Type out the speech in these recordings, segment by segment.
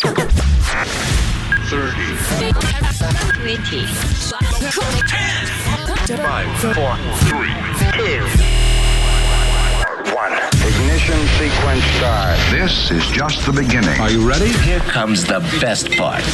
30. 20. Five, four, three, two. One. Ignition sequence start. This is just the beginning. Are you ready? Here comes the best part.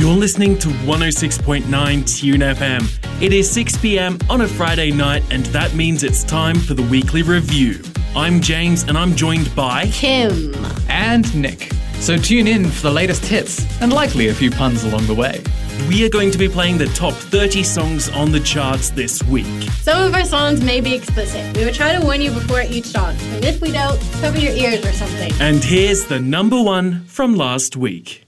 You're listening to 106.9 Tune FM. It is 6 pm on a Friday night, and that means it's time for the weekly review. I'm James, and I'm joined by. Kim. and Nick. So tune in for the latest hits and likely a few puns along the way. We are going to be playing the top 30 songs on the charts this week. Some of our songs may be explicit. We will try to warn you before each song. And if we don't, cover your ears or something. And here's the number one from last week.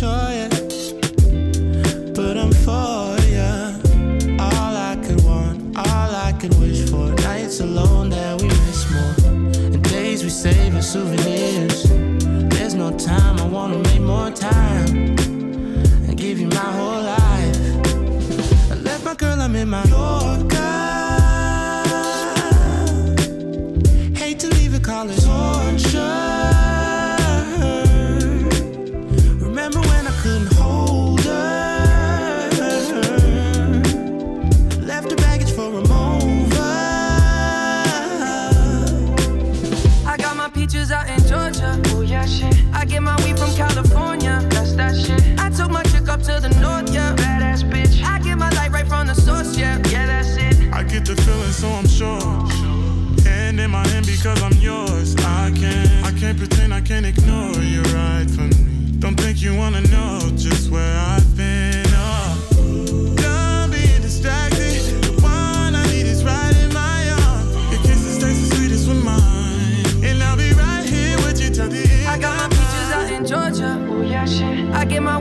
Yet, but I'm for ya. All I could want, all I could wish for. Nights alone that we miss more, and days we save as souvenirs. There's no time, I wanna make more time and give you my whole life. I left my girl, I'm in my because I'm yours. I can't, I can't pretend, I can't ignore you right from me. Don't think you wanna know just where I've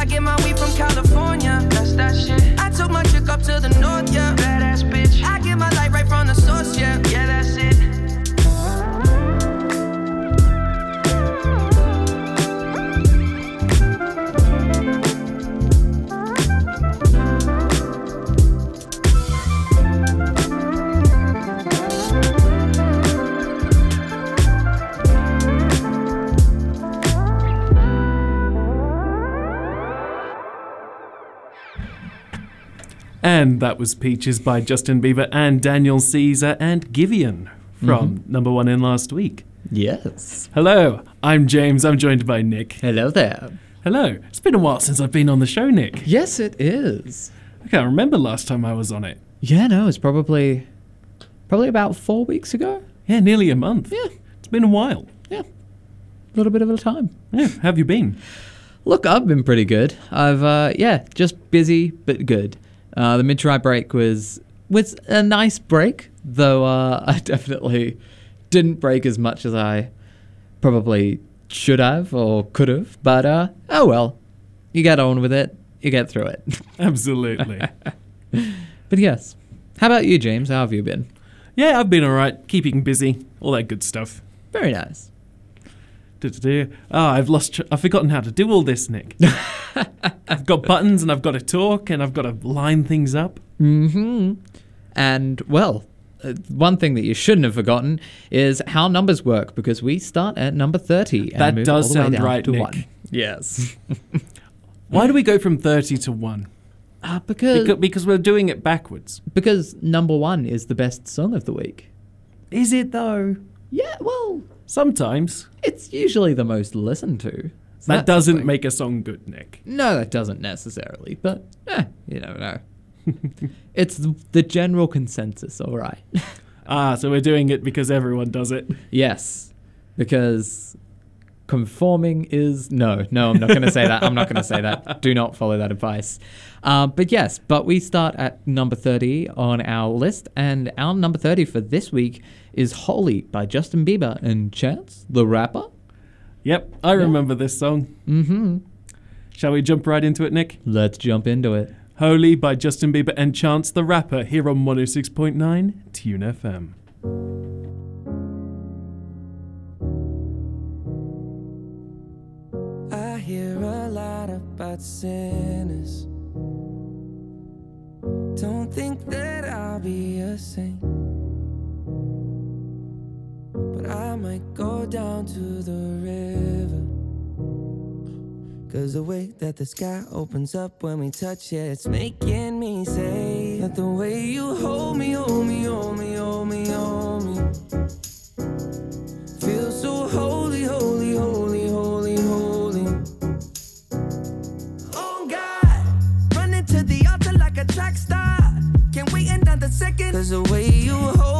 I get my weed from California. That's that shit. I took my chick up to the north, yeah. And that was Peaches by Justin Bieber and Daniel Caesar and Giveon from number one in last week. Yes. Hello, I'm James. I'm joined by Nick. Hello there. Hello. It's been a while since I've been on the show, Nick. Yes, it is. I can't remember last time I was on it. Yeah, no, it's probably probably about four weeks ago. Yeah, nearly a month. Yeah. It's been a while. Yeah. A little bit of a time. Yeah, how have you been? Look, I've been pretty good. I've uh, yeah, just busy but good. Uh, the mid-try break was was a nice break, though uh, I definitely didn't break as much as I probably should have or could have. But uh, oh well, you get on with it. You get through it. Absolutely. but yes, how about you, James? How have you been? yeah, I've been alright. Keeping busy. All that good stuff. Very nice. Oh, I've lost. Tr- I've forgotten how to do all this, Nick. I've got buttons and I've got to talk and I've got to line things up. And well, uh, one thing that you shouldn't have forgotten is how numbers work because we start at number 30. And That move does all the way sound right, to Nick. 1. Yes. Why do we go from 30 to 1? uh, because, Because, because we're doing it backwards. because number 1 is the best song of the week. Is it though? Yeah, well, Sometimes. it's usually the most listened to. So That doesn't thing. make a song good, Nick. No, that doesn't necessarily, but eh, you never know. it's the, the general consensus, all right. Ah, so we're doing it because everyone does it. yes, because conforming is no, no. I'm not going to say that. I'm not going to say that. Do not follow that advice. Uh, but yes, but we start at number thirty on our list, and our number thirty for this week is "Holy" by Justin Bieber and Chance the Rapper. Yep, I remember this song. Mm-hmm. Shall we jump right into it, Nick? Let's jump into it. Holy by Justin Bieber and Chance the Rapper here on 106.9 Tune FM. I hear a lot about sinners. Don't think that I'll be a saint. But I might go down to the river. Cause the way that the sky opens up when we touch it, it's making me say that the way you hold me, hold me, hold me, hold me, hold me. Feel so holy, holy, holy, holy, holy. Oh God, running to the altar like a track star. Can't wait another second. Cause the way you hold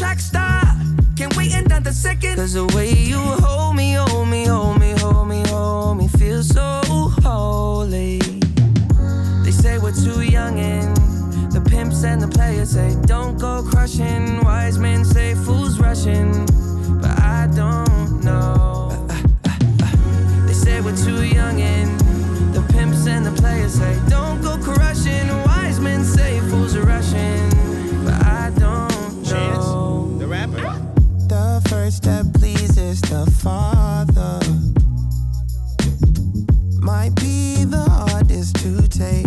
Track star. Can't wait another second. Cause the way you hold me, hold me, hold me, hold me, hold me, feel so holy. They say we're too young and the pimps and the players say don't go crushing. Wise men say fools rushing, but I don't know. They say we're too young and the pimps and the players say don't go crushing. Wise men say First step pleases the Father. Might be the hardest to take.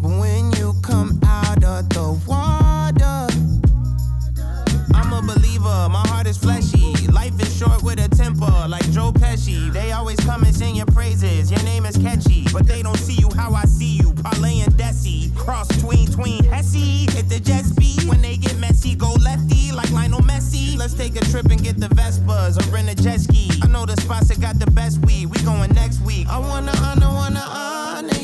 But when you come out of the water, I'm a believer, my heart is fleshy. Life is short with a temper, like Joe Pesci. They always come and sing your praises, your name is catchy. But they don't see you how I see you, Parlay and Desi. Cross tween, tween, Hesse. Hit the jet speed, when they get like Lionel Messi. Let's take a trip and get the Vespas or rent a jet ski. I know the spots that got the best weed, we going next week. I wanna honor, wanna honor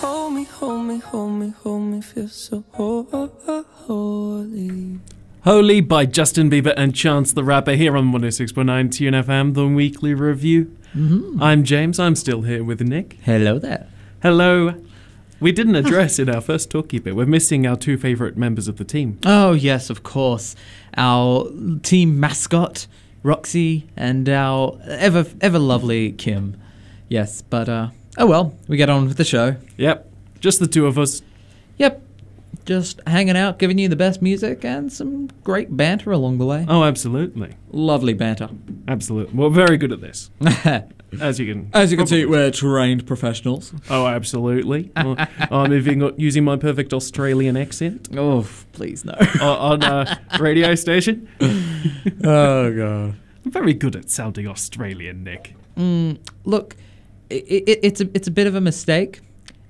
Hold me, hold me, hold me, hold me, feel so holy. Holy by Justin Bieber and Chance the Rapper here on 106.9 Tune FM, the weekly review. I'm James, I'm still here with Nick. Hello there. Hello. We didn't address in our first talkie bit, we're missing our two favourite members of the team. Oh, yes, of course. Our team mascot, Roxy, and our ever ever lovely Kim. Yes, but uh, oh well, we get on with the show. Yep, just the two of us. Yep, just hanging out, giving you the best music and some great banter along the way. Oh, absolutely. Lovely banter. Absolutely. We're very good at this. As you can As you can see, we're trained professionals. Oh, absolutely. Uh, I'm using, using my perfect Australian accent Oh, please no. on, on a radio station. oh god. I'm very good at sounding Australian, Nick. Look, i i it's a it's a bit of a mistake.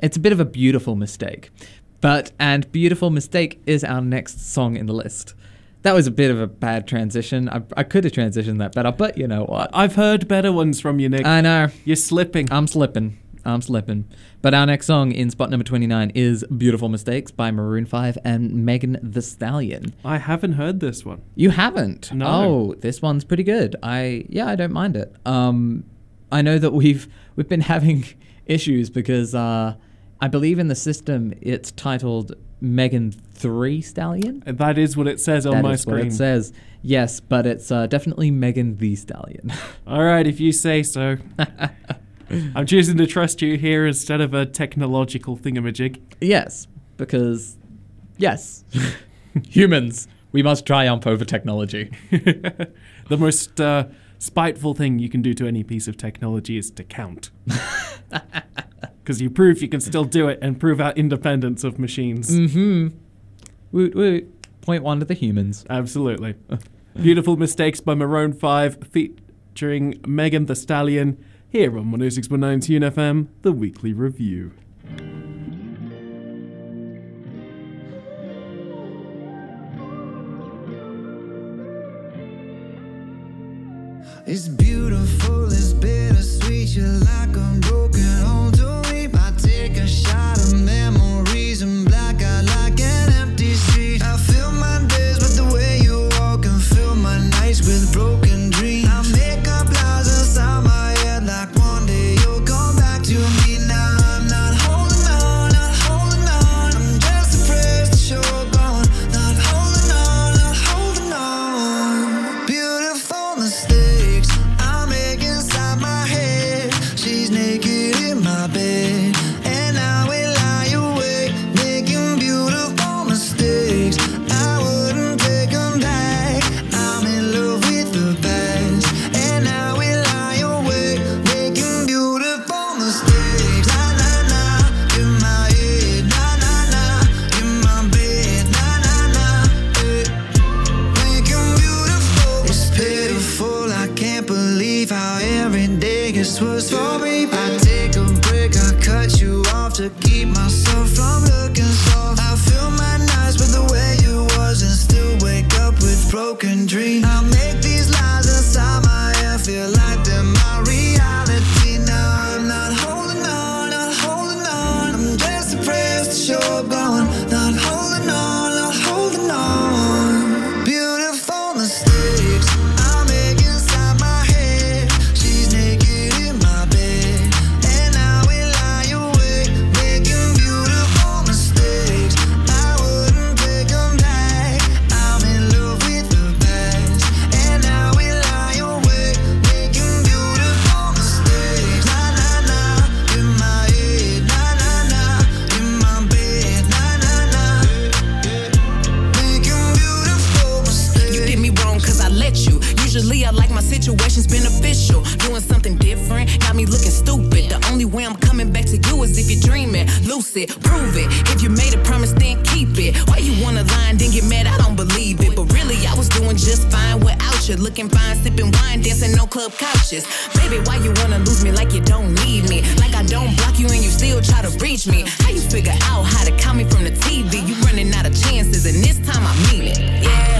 It's a bit of a beautiful mistake, but and beautiful mistake is our next song in the list. That was a bit of a bad transition. I, I could have transitioned that better, but you know what? I've heard better ones from you, Nick. I know. You're slipping. I'm slipping. I'm slipping. But our next song in spot number 29 is Beautiful Mistakes by Maroon 5 and Megan Thee Stallion. I haven't heard this one. You haven't? No. Oh, this one's pretty good. I yeah, I don't mind it. Um I know that we've we've been having issues because uh I believe in the system it's titled Megan 3 Stallion. That is what it says on That my is what screen. it says. Yes, but it's uh, definitely Megan Thee Stallion. All right, if you say so. I'm choosing to trust you here instead of a technological thingamajig. yes, because yes. Humans, we must triumph over technology. the most uh, spiteful thing you can do to any piece of technology is to count. Because you prove you can still do it and prove our independence of machines. Mm. Woot woot. Point one to the humans. Absolutely. Beautiful Mistakes by Maroon 5 featuring Megan Thee Stallion here on 106.9 Tune FM, the weekly review. It's beautiful, it's bittersweet. You're like a broken home to me. I take a shot of memories Lucid, prove it. If you made a promise, then keep it. Why you wanna lie then get mad? I don't believe it. But really, I was doing just fine without you. Looking fine, sipping wine, dancing on club couches. Baby, why you wanna lose me like you don't need me? Like I don't block you and you still try to reach me. How you figure out how to count me from the TV? You running out of chances, and this time I mean it. Yeah,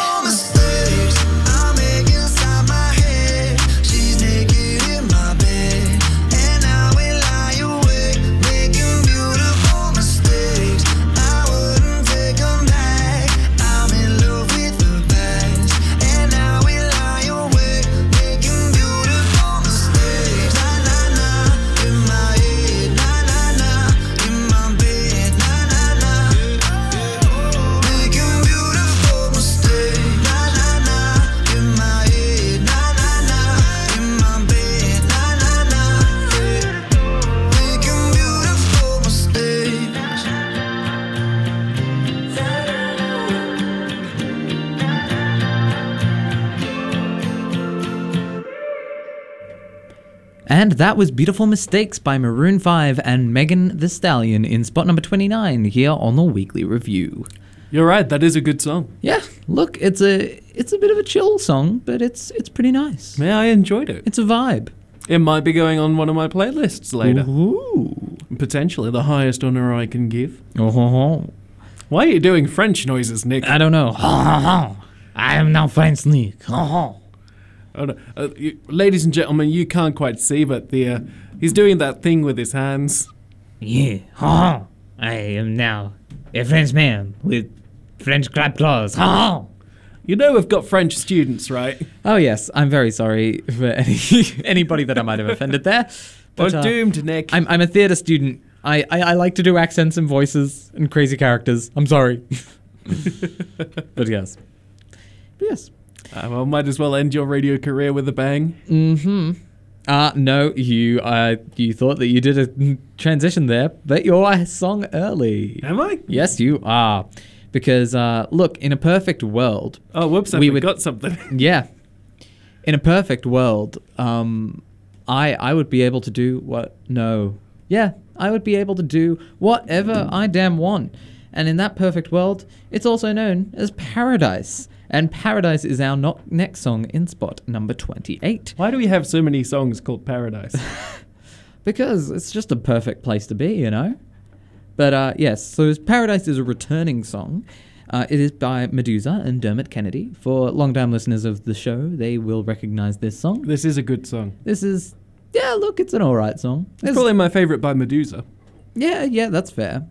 And that was Beautiful Mistakes by Maroon 5 and Megan Thee Stallion in spot number 29 here on the weekly review. You're right, that is a good song. Yeah, look, it's a it's a bit of a chill song, but it's it's pretty nice. Yeah, I enjoyed it. It's a vibe. It might be going on one of my playlists later. Ooh. Potentially the highest honor I can give. Oh, Why are you doing French noises, Nick? I don't know. I am now French Nick. Uh-huh. Oh, no. uh, you, ladies and gentlemen, you can't quite see, but the uh, he's doing that thing with his hands. Yeah. Ha I am now a French man with French clap claws. Ha You know we've got French students, right? Oh yes, I'm very sorry for any anybody that I might have offended there. We're uh, doomed, Nick. I'm I'm a theatre student. I, I I like to do accents and voices and crazy characters. I'm sorry. but yes. But yes. Uh, well, might as well end your radio career with a bang. Mm-hmm. Uh no, you uh you thought that you did a transition there, but you're a song early. Am I? Yes, you are. Because uh look, in a perfect world, Oh, whoops! I We would- forgot something. yeah. In a perfect world, um I I would be able to do what no. Yeah, I would be able to do whatever I damn want. And in that perfect world, it's also known as paradise. And paradise is our next song in spot number 28. Why do we have so many songs called Paradise? Because it's just a perfect place to be, you know? But uh, yes, so Paradise is a returning song. Uh, it is by Meduza and Dermot Kennedy. For long-time listeners of the show, they will recognize this song. this is a good song. This is, yeah, look, it's an alright song. It's It's- probably my favorite by Meduza. yeah, yeah, that's fair.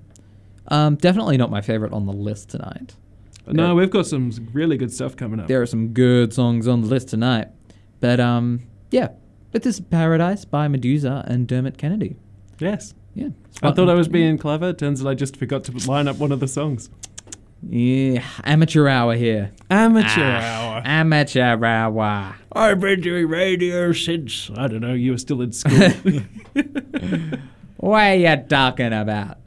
Um, definitely not my favorite on the list tonight. No, we've got some really good stuff coming up. There are some good songs on the list tonight. But um, yeah, but this is Paradise by Meduza and Dermot Kennedy. Yes. Yeah. I thought I was being clever. Turns out I just forgot to line up one of the songs. Yeah, amateur hour here. Amateur Ah, hour. Amateur hour. I've been doing radio since I don't know. You were still in school. What are you talking about?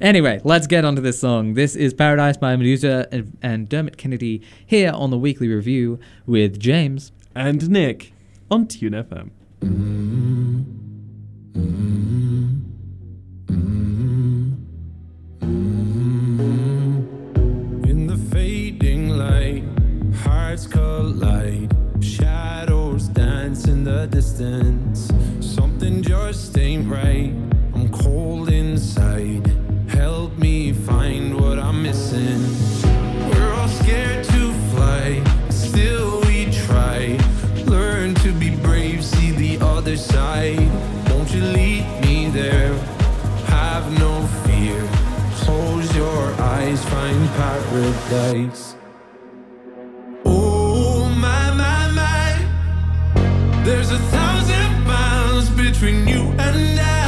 Anyway, let's get onto this song. This is Paradise by Meduza and, and Dermot Kennedy here on the weekly review with James. and Nick on Tune FM. In the fading light, hearts collide. Shadows dance in the distance. Something just ain't right. I'm cold inside. Other side. Won't you lead me there? Have no fear. Close your eyes, find paradise. Oh my my my, there's a thousand miles between you and I.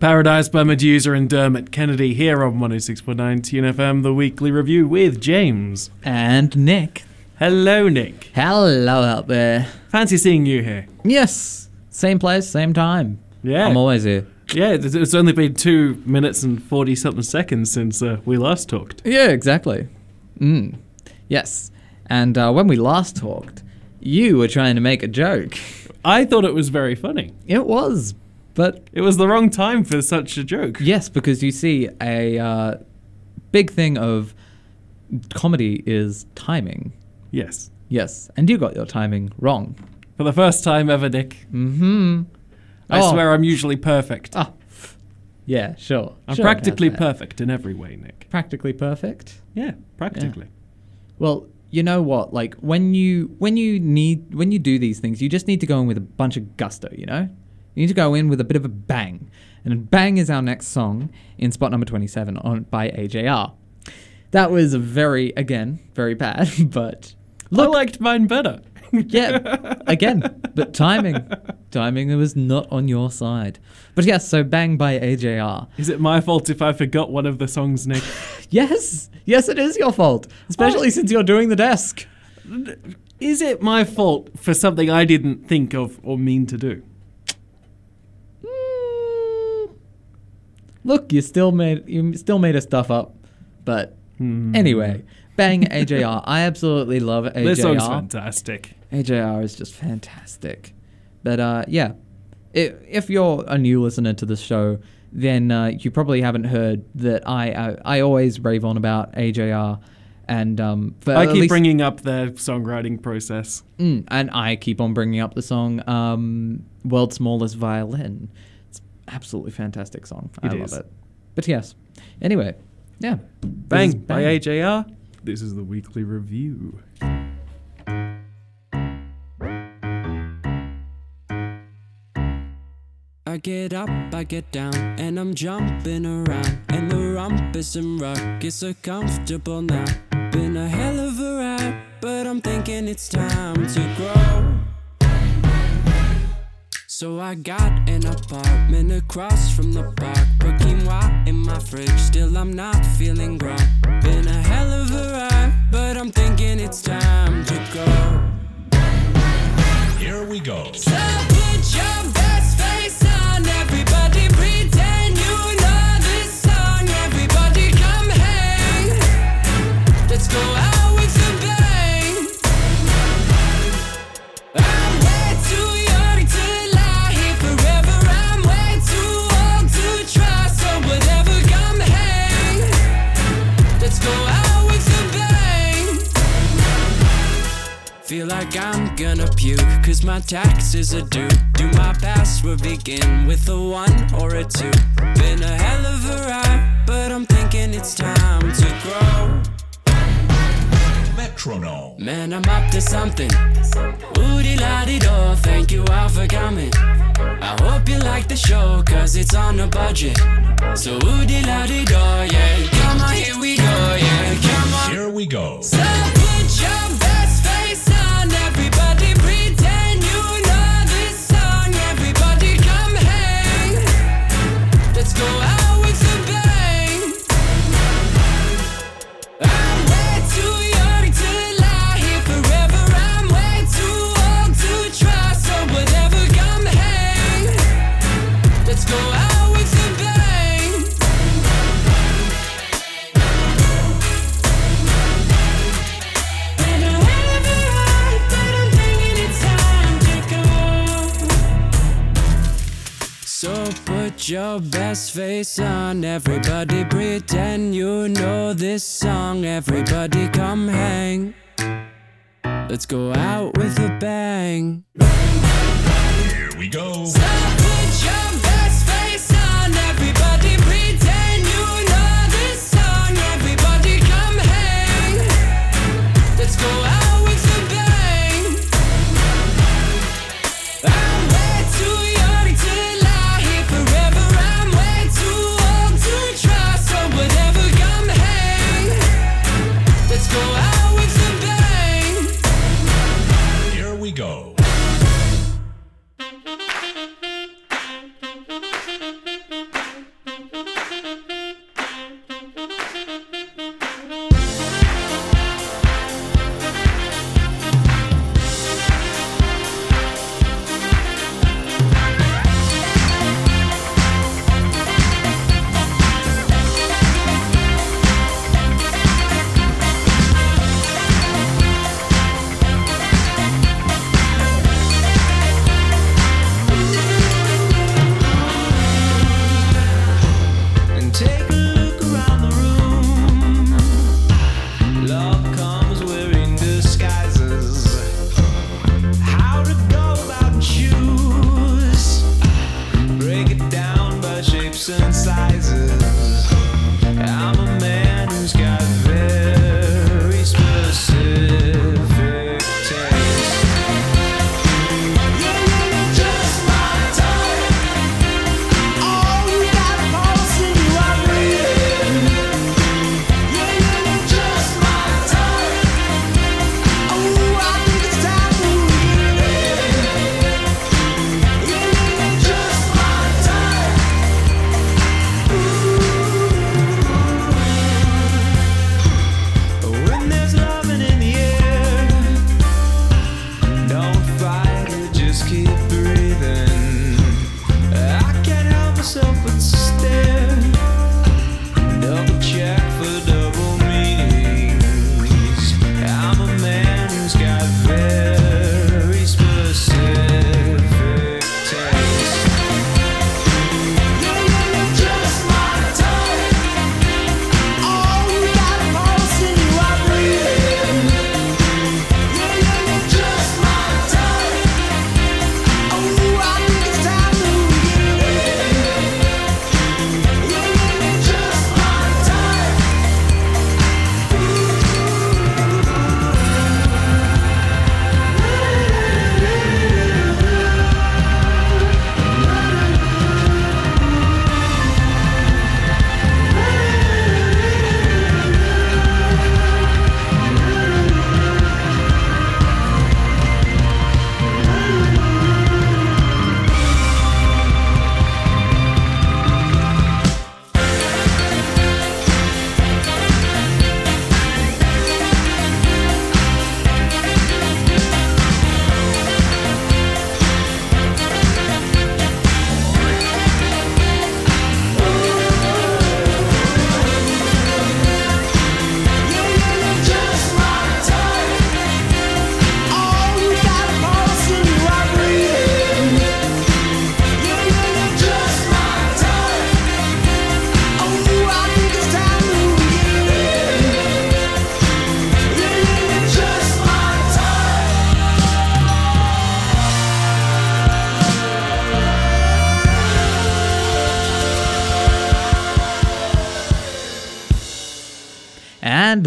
Paradise by Meduza and Dermot Kennedy here on 106.9 Tune FM, the weekly review with James. And Nick. Hello, Nick. Hello out there. Fancy seeing you here. Yes. Same place, same time. Yeah. I'm always here. Yeah, it's, it's only been two minutes and 40 something seconds since uh, we last talked. Yeah, exactly. Mm. Yes. And uh, when we last talked, you were trying to make a joke. I thought it was very funny. It was, but It was the wrong time for such a joke. yes, because you see, a uh, big thing of comedy is timing. Yes. Yes, and you got your timing wrong. For the first time ever, Nick. Mm-hmm. I Oh. swear I'm usually perfect. Ah, yeah, sure. I'm Sure, practically perfect in every way, Nick. Practically perfect. Yeah, practically. Well, you know what? Like when you when you need when you do these things, you just need to go in with a bunch of gusto. You know, you need to go in with a bit of a bang. And bang is our next song in spot number twenty-seven on by AJR. That was very again very bad, but I liked mine better. yeah, again, but timing, timing was not on your side. But yes, so bang by AJR. Is it my fault if I forgot one of the songs, Nick? Yes, yes, it is your fault, especially since you're doing the desk. Is it my fault for something I didn't think of or mean to do? Look, you still made you still made us stuff up, but Hmm. anyway, bang AJR. I absolutely love AJR. This song's fantastic. AJR is just fantastic. But uh, yeah, if, if you're a new listener to the show, then uh, you probably haven't heard that I I, I always rave on about AJR, and um, I keep bringing up their songwriting process. Mm, and I keep on bringing up the song um, "World's Smallest Violin." It's absolutely fantastic song. I It love it. But yes. Anyway, yeah. This Bang by AJR. This is the weekly review. I get up, I get down, and I'm jumping around. And the rumpus and ruckus so comfortable now. Been a hell of a ride, but I'm thinking it's time to grow. So I got an apartment across from the park. Put quinoa in my fridge, still I'm not feeling grown. Been a hell of a ride, but I'm thinking it's time to go. Here we go. So put your gonna puke, cause my taxes are due. Do my password begin with a one or a two? Been a hell of a ride, but I'm thinking it's time to grow. Metronome. Man, I'm up to something. Woody la di do, thank you all for coming. I hope you like the show, cause it's on a budget. So woody la di do, yeah. Come on, here we go, yeah. Come on. Here we go. So put your best face on, everybody pretend you know this song. Everybody come hang. Let's go out with a bang. Here we go. So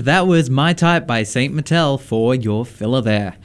that was My Type by Saint Motel for your filler there.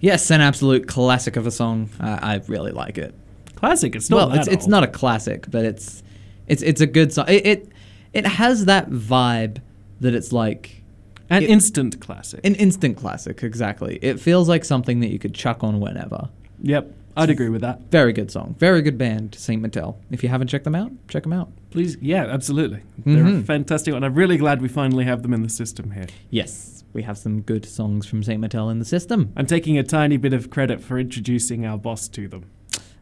Yes, an absolute classic of a song. I, I really like it. Classic. It's not well, it's it's not a classic, but it's it's it's a good song. It it, it has that vibe that it's like an it- instant classic. an instant classic. Exactly. It feels like something that you could chuck on whenever. Yep, I'd agree with that. Very good song. Very good band, Saint Motel. If you haven't checked them out, check them out. Please, yeah, absolutely. They're Mhm. fantastic, and I'm really glad we finally have them in the system here. Yes, we have some good songs from Saint Motel in the system. I'm taking a tiny bit of credit for introducing our boss to them.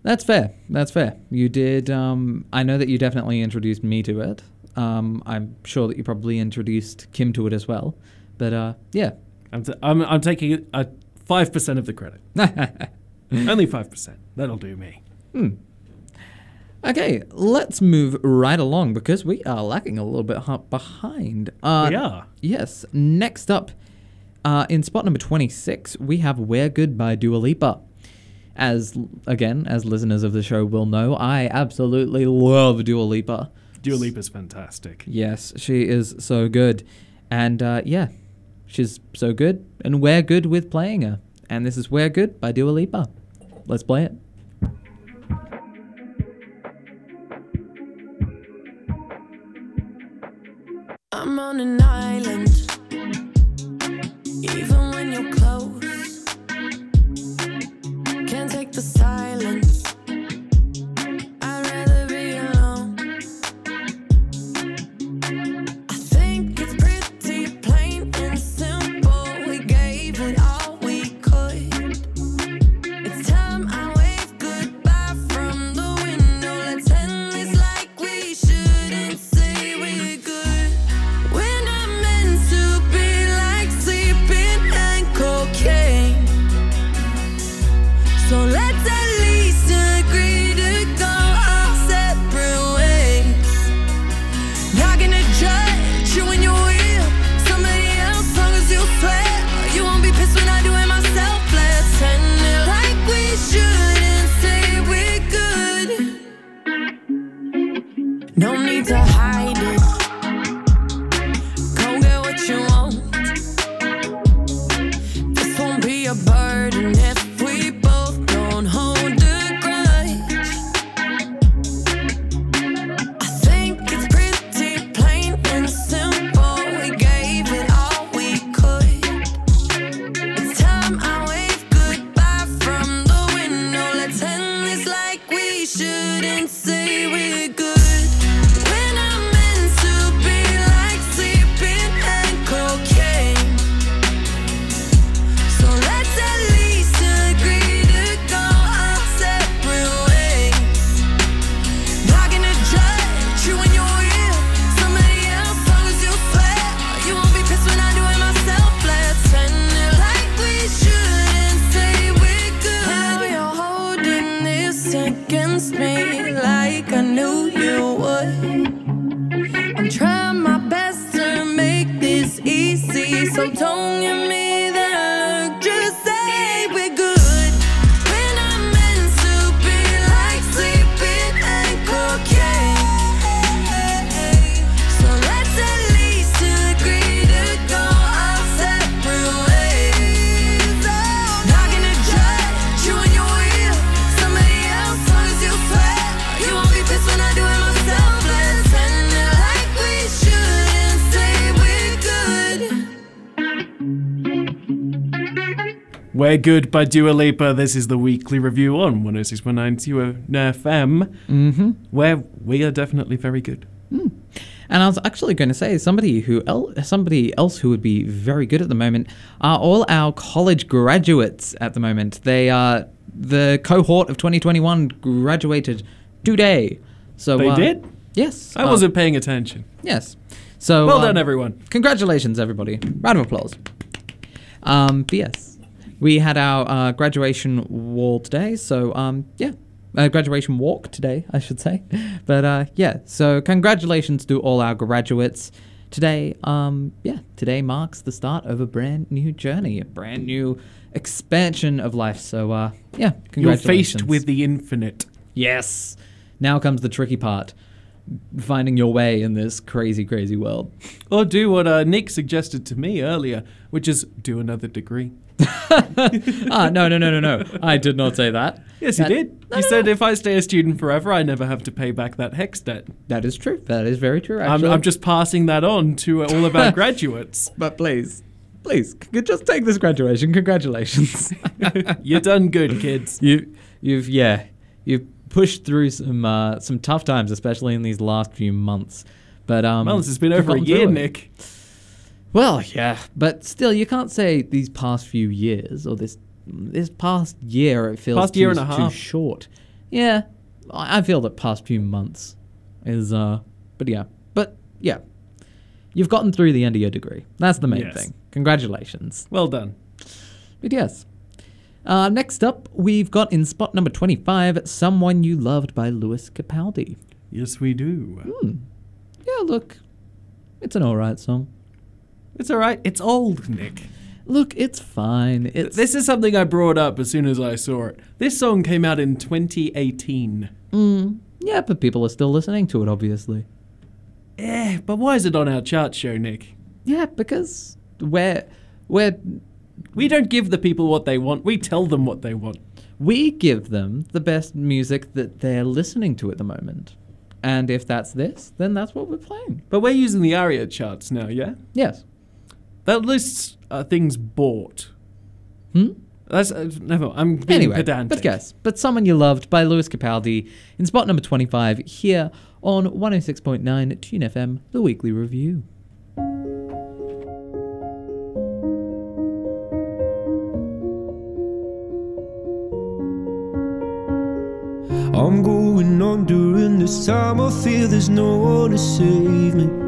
That's fair. That's fair. You did. Um, I know that you definitely introduced me to it. Um, I'm sure that you probably introduced Kim to it as well. But uh, yeah. I'm, t- I'm, I'm taking a five percent of the credit. Only five percent. That'll do me. Hmm. Okay, let's move right along because we are lacking a little bit behind. Uh, We are. Yes. Next up, uh, in spot number 26, we have We're Good by Dua Lipa. As, again, as listeners of the show will know, I absolutely love Dua Lipa. Dua Lipa's fantastic. Yes, she is so good. And uh, yeah, she's so good, and we're good with playing her. And this is We're Good by Dua Lipa. Let's play it. I'm on an island. Even when you're close, can't take the silence. We're Good by Dua Lipa. This is the weekly review on 106.9 FM, Mm-hmm. where we are definitely very good. And I was actually going to say somebody who el- somebody else who would be very good at the moment are all our college graduates at the moment. They are the cohort of 2021 graduated today. So They uh, did? Yes. I uh, wasn't paying attention. Yes. So Well um, done, everyone. Congratulations, everybody. Round of applause. Um, but yes, we had our uh, graduation wall today. So um, yeah, uh, graduation walk today, I should say. But uh, yeah, so congratulations to all our graduates today. Um, yeah, today marks the start of a brand new journey, a brand new expansion of life. So uh, yeah, congratulations You're faced with the infinite. Yes. Now comes the tricky part. finding your way in this crazy, crazy world. Or do what uh, Nick suggested to me earlier, which is do another degree. ah, no, no, no, no, no. I did not say that. Yes, you That- did. you said if I stay a student forever, I never have to pay back that HECS debt. That is true. That is very true. I'm, Actually. I'm just passing that on to all of our graduates. But please, please, c- just take this graduation. Congratulations. You're done good, kids. You, you've yeah, you've pushed through some uh, some tough times, especially in these last few months. But um, Well, this has been you've over a gotten year, through it. Nick. Well, yeah, but still, you can't say these past few years or this this past year. It feels Past too, year and a too half. short. Yeah, I I feel that past few months is uh, but yeah, but yeah, you've gotten through the end of your degree. That's the main Yes. thing. Congratulations. Well done. But yes. Uh, next up, we've got in spot number 25, Someone You Loved by Lewis Capaldi. Yes, we do. Hmm. Yeah, look, it's an alright song. It's all right. It's old, Nick. Look, it's fine. It's This is something I brought up as soon as I saw it. This song came out in 2018. Mm, yeah, but people are still listening to it, obviously. Eh, but why is it on our chart show, Nick? Yeah, because we're we're We don't give the people what they want. We tell them what they want. we give them the best music that they're listening to at the moment. And if that's this, then that's what we're playing. But we're using the ARIA charts now, yeah? Yes. That lists uh, things bought. Hmm? That's uh, never. I'm being Anyway, pedantic. but guess. But Someone You Loved by Lewis Capaldi in spot number 25 here on 106.9 Tune FM, the weekly review. I'm going on during this time. I feel there's no one to save me.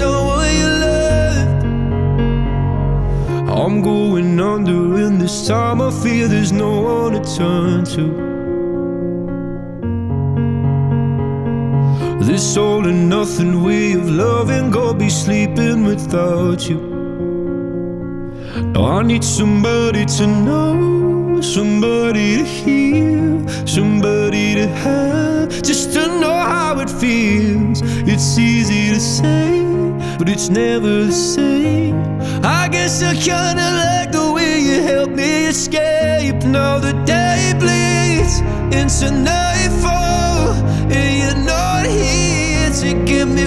someone you love. I'm going under in this time. I fear there's no one to turn to. This all and nothing way of loving God be sleeping without you no I need somebody to know, somebody to hear, somebody to have, just to know how it feels. It's easy to say, but it's never the same. I guess I kinda like the way you help me escape. Now the day bleeds into nightfall, and you're not here to get me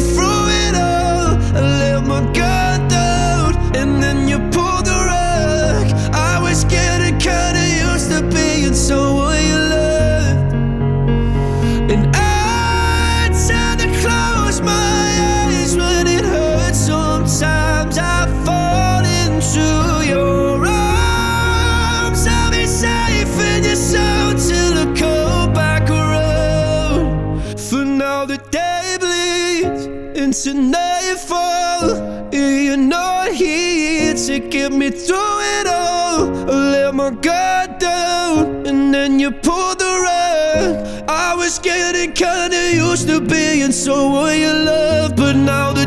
into nightfall. And you're not here to get me through it all. I let my guard down, and then you pulled the rug. I was getting kinda used to being someone you love, but now the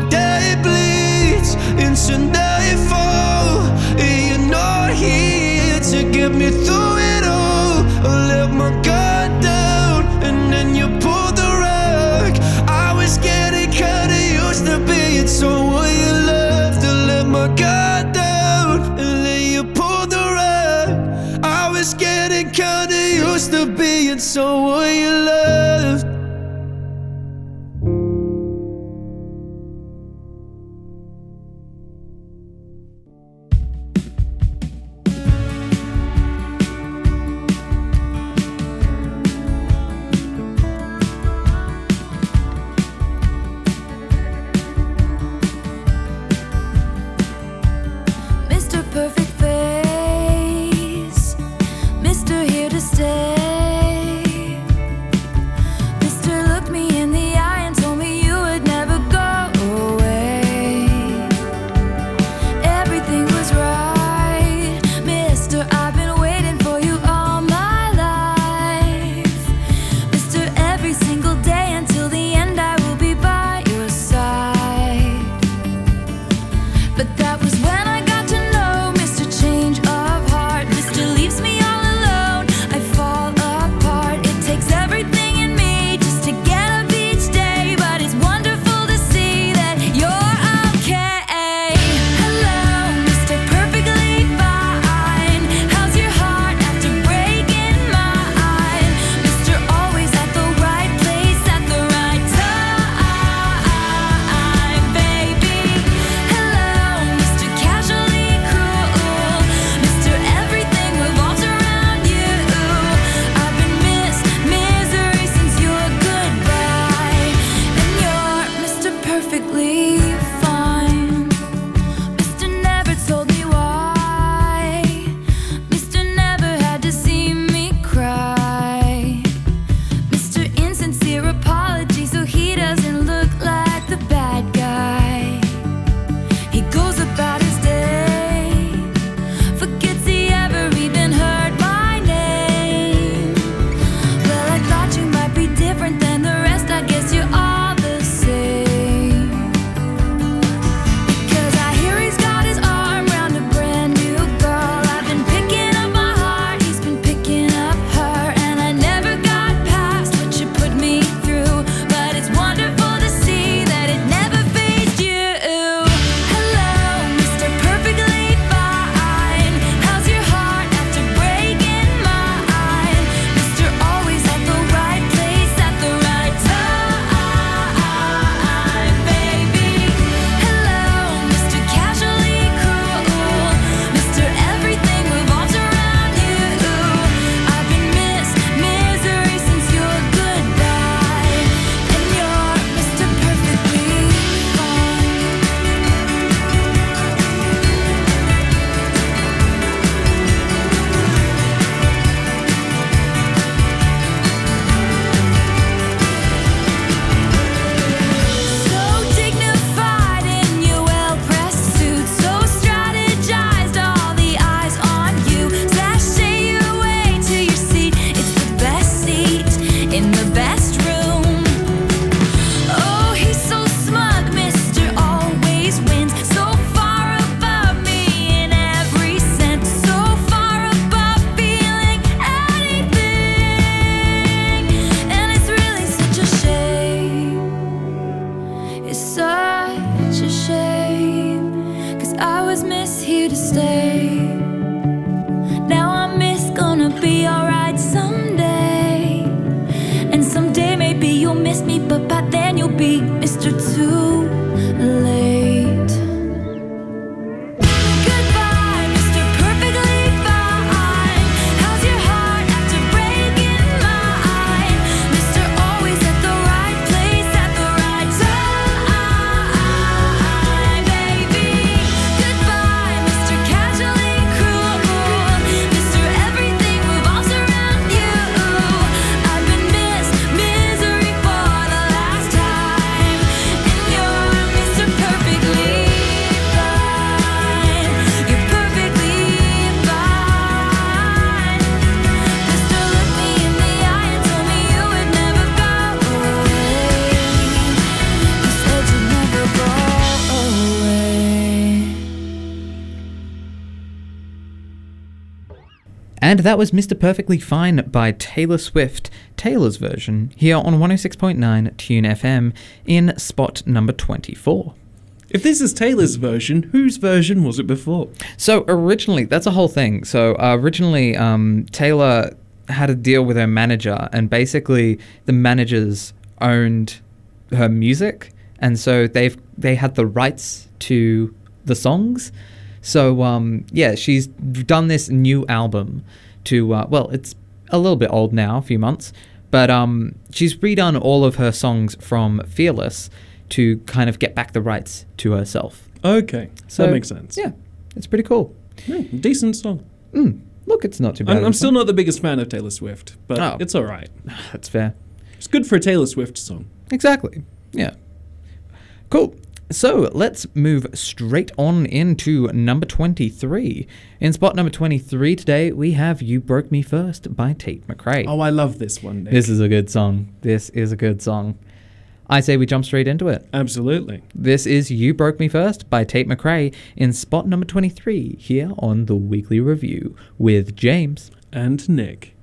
being someone you loved. I let my guard down, and then you pulled the rug. I was getting kinda used to being someone you loved. was here to stay. And that was Mr. Perfectly Fine by Taylor Swift, Taylor's version, here on 106.9 Tune FM in spot number 24. If this is Taylor's version, whose version was it before? So originally, that's a whole thing. So uh, originally, um, Taylor had a deal with her manager, and basically, the managers owned her music, and so they've they had the rights to the songs. So um, yeah, she's done this new album to uh, well, it's a little bit old now, a few months, but um, she's redone all of her songs from Fearless to kind of get back the rights to herself. Okay, So, that makes sense. Yeah, it's pretty cool. Yeah, decent song. Mm, look, it's not too bad. I'm, I'm still not the biggest fan of Taylor Swift, but Oh. it's all right. That's fair. It's good for a Taylor Swift song. Exactly. Yeah. Cool. So let's move straight on into number 23. In spot number 23 today, we have You Broke Me First by Tate McRae. Oh, I love this one. Nick. This is a good song. This is a good song. I say we jump straight into it. Absolutely. This is You Broke Me First by Tate McRae in spot number 23 here on the Weekly Review with James and Nick.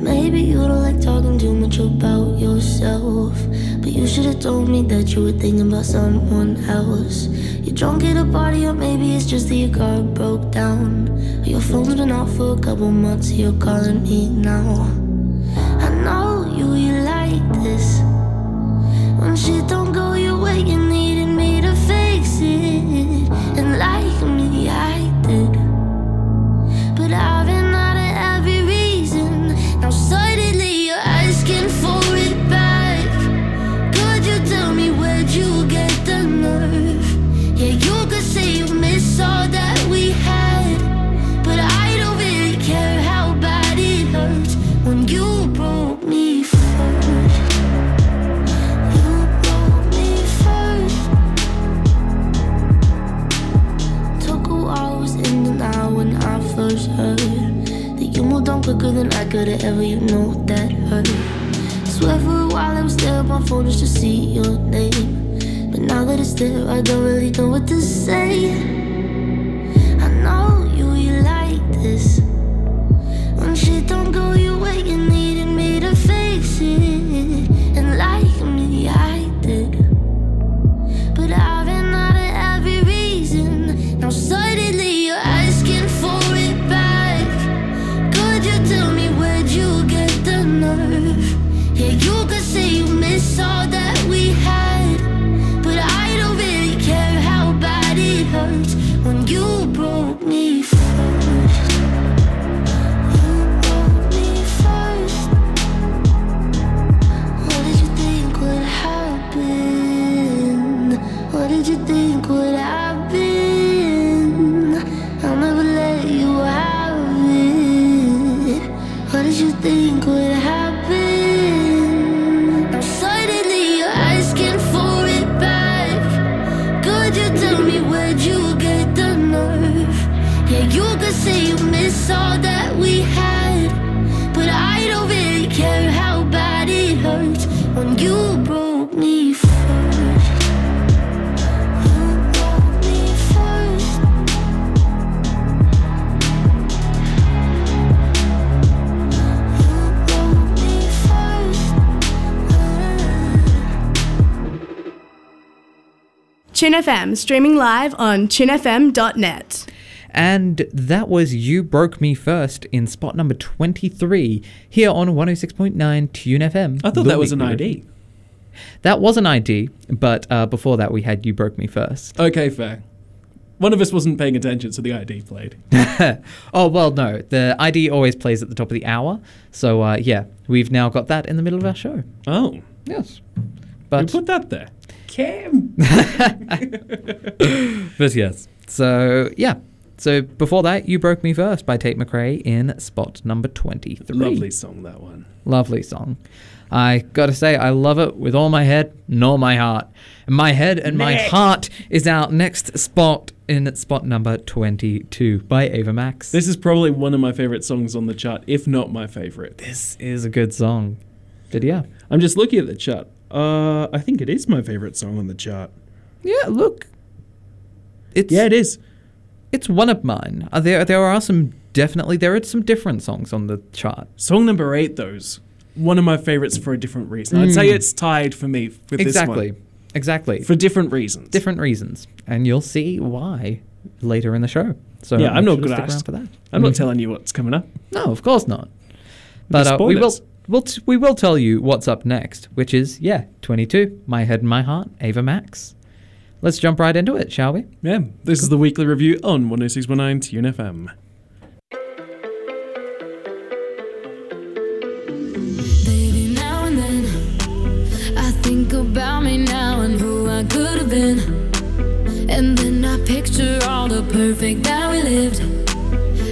Maybe you don't like talking too much about yourself. But you should have told me that you were thinking about someone else. You're drunk at a party, or maybe it's just that your car broke down. Your phone's been off for a couple months, you're calling me now. I know you, you like this. When shit don't go your way, you needed me to fix it. And like quicker than I could ever. You know that hurt. Swear for a while I was there on my phone just to see your name. But now that it's there, I don't really know what to say. I know you, you like this. Tune FM, streaming live on tunefm.net. And that was You Broke Me First in spot number 23 here on 106.9 Tune FM. I thought that was an ID. That was an ID, but uh, before that we had You Broke Me First. Okay, fair. One of us wasn't paying attention, so the ID played. oh, well, no. The ID always plays at the top of the hour. So, uh, yeah, we've now got that in the middle of our show. Oh. Yes. But Who put that there? Cam. but yes. So, yeah. So, before that, You Broke Me First by Tate McRae in spot number 23. Lovely song, that one. Lovely song. I gotta say, I love it with all my head and all my heart. My head and my heart is our next spot in spot number 22 by Ava Max. This is probably one of my favorite songs on the chart, if not my favorite. This is a good song. But yeah. I'm just looking at the chart. Uh, I think it is my favorite song on the chart. Yeah, look. It's Yeah, it is. It's one of mine. Uh, there there are some definitely there are some different songs on the chart. Song number eight, those one of my favorites for a different reason. I'd say Mm. it's tied for me with exactly. this one Exactly. for different reasons. different reasons. And you'll see why later in the show. So yeah, I'm make not sure to going to stick around ask for that. I'm not Mhm. telling you what's coming up. No, of course not. But You uh, we will us. We'll t- we will tell you what's up next, which is yeah, 22, My Head and My Heart, Ava Max. Let's jump right into it, shall we? Yeah, this is the weekly review on 10619 Tune FM. Baby, now and then I think about me now and who I could have been. And then I picture all the perfect that we lived.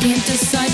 can't decide.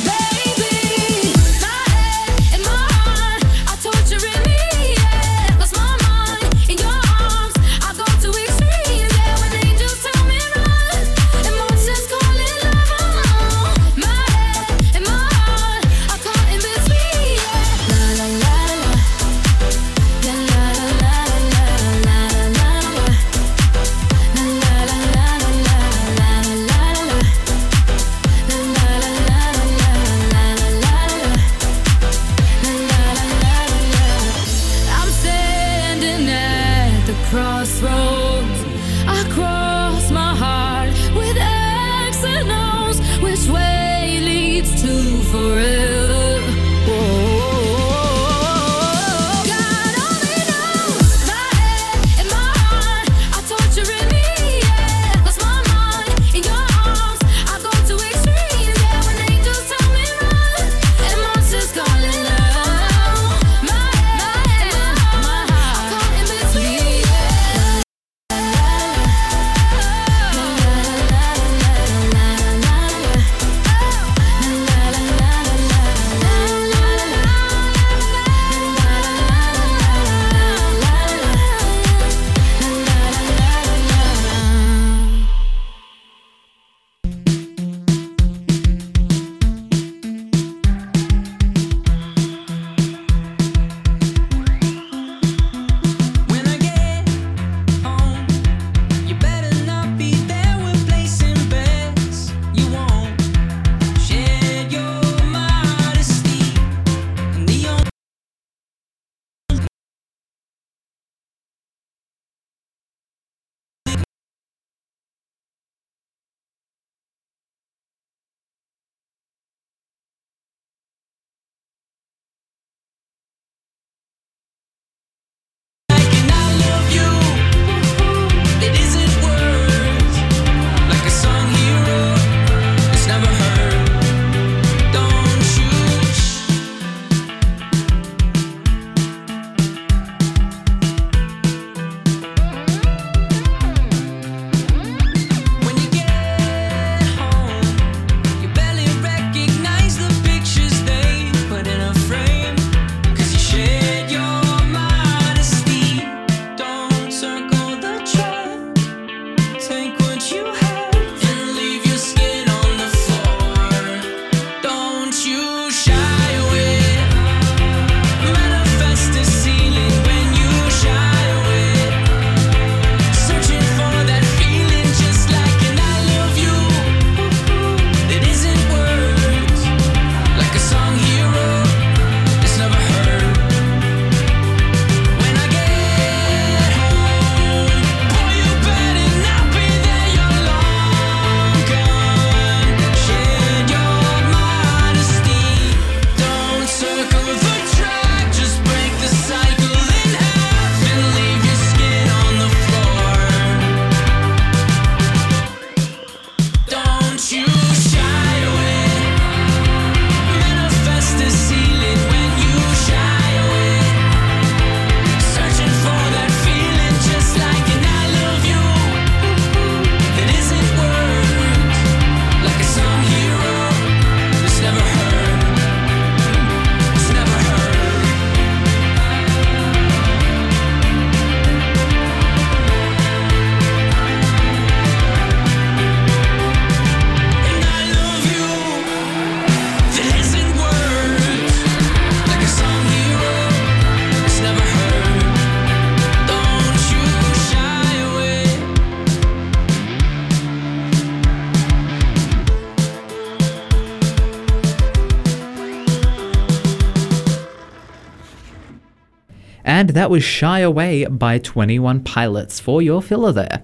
That was Shy Away by 21 Pilots for your filler there.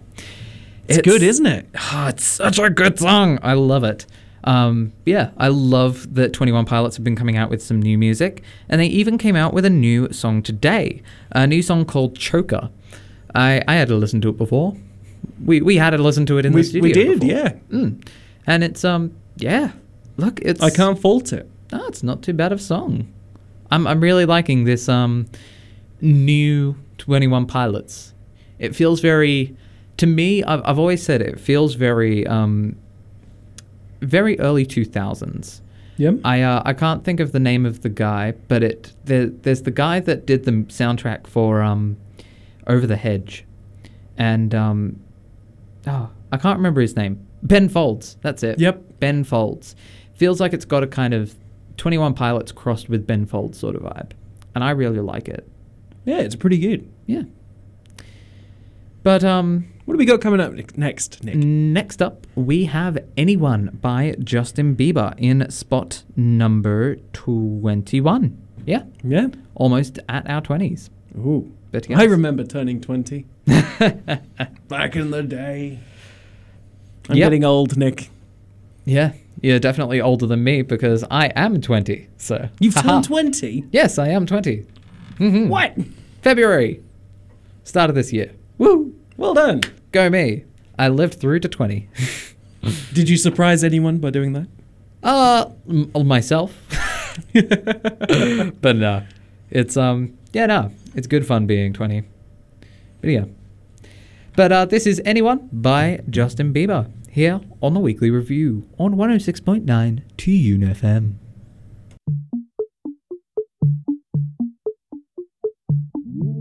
It's good, isn't it? Oh, it's such a good song. I love it. Um, yeah, I love that 21 Pilots have been coming out with some new music, and they even came out with a new song today, a new song called Choker. I, I had to listen to it before. We, we had to listen to it in We- the we did, before. yeah. Mm. And it's um yeah, look, it's I can't fault it. no, it's not too bad of a song. I'm I'm really liking this um new 21 Pilots. It feels very to me I've I've always said it, it feels very um very early 2000s. Yep. I uh, I can't think of the name of the guy, but it there, there's the guy that did the soundtrack for um Over the Hedge. And um oh, I can't remember his name. Ben Folds. That's it. Yep. Ben Folds. Feels like it's got a kind of 21 Pilots crossed with Ben Folds sort of vibe. And I really like it. Yeah, it's pretty good. Yeah. But um What do we got coming up ne- next, Nick? next up we have Anyone by Justin Bieber in spot number 21. Yeah. Yeah. Almost at our 20s. Ooh. But I remember turning 20. Back in the day. I'm Yep. getting old, Nick. Yeah, you're definitely older than me because I am 20. So You've Haha. turned 20? Yes, I am 20. Mhm. What? February. Start of this year. Woo! Well done. Go me. I lived through to 20. Did you surprise anyone by doing that? Uh, m- myself. but no, it's um, yeah, no, it's good fun being 20. But yeah. But uh, this is Anyone by Justin Bieber here on the Weekly Review on 106.9 Tune FM.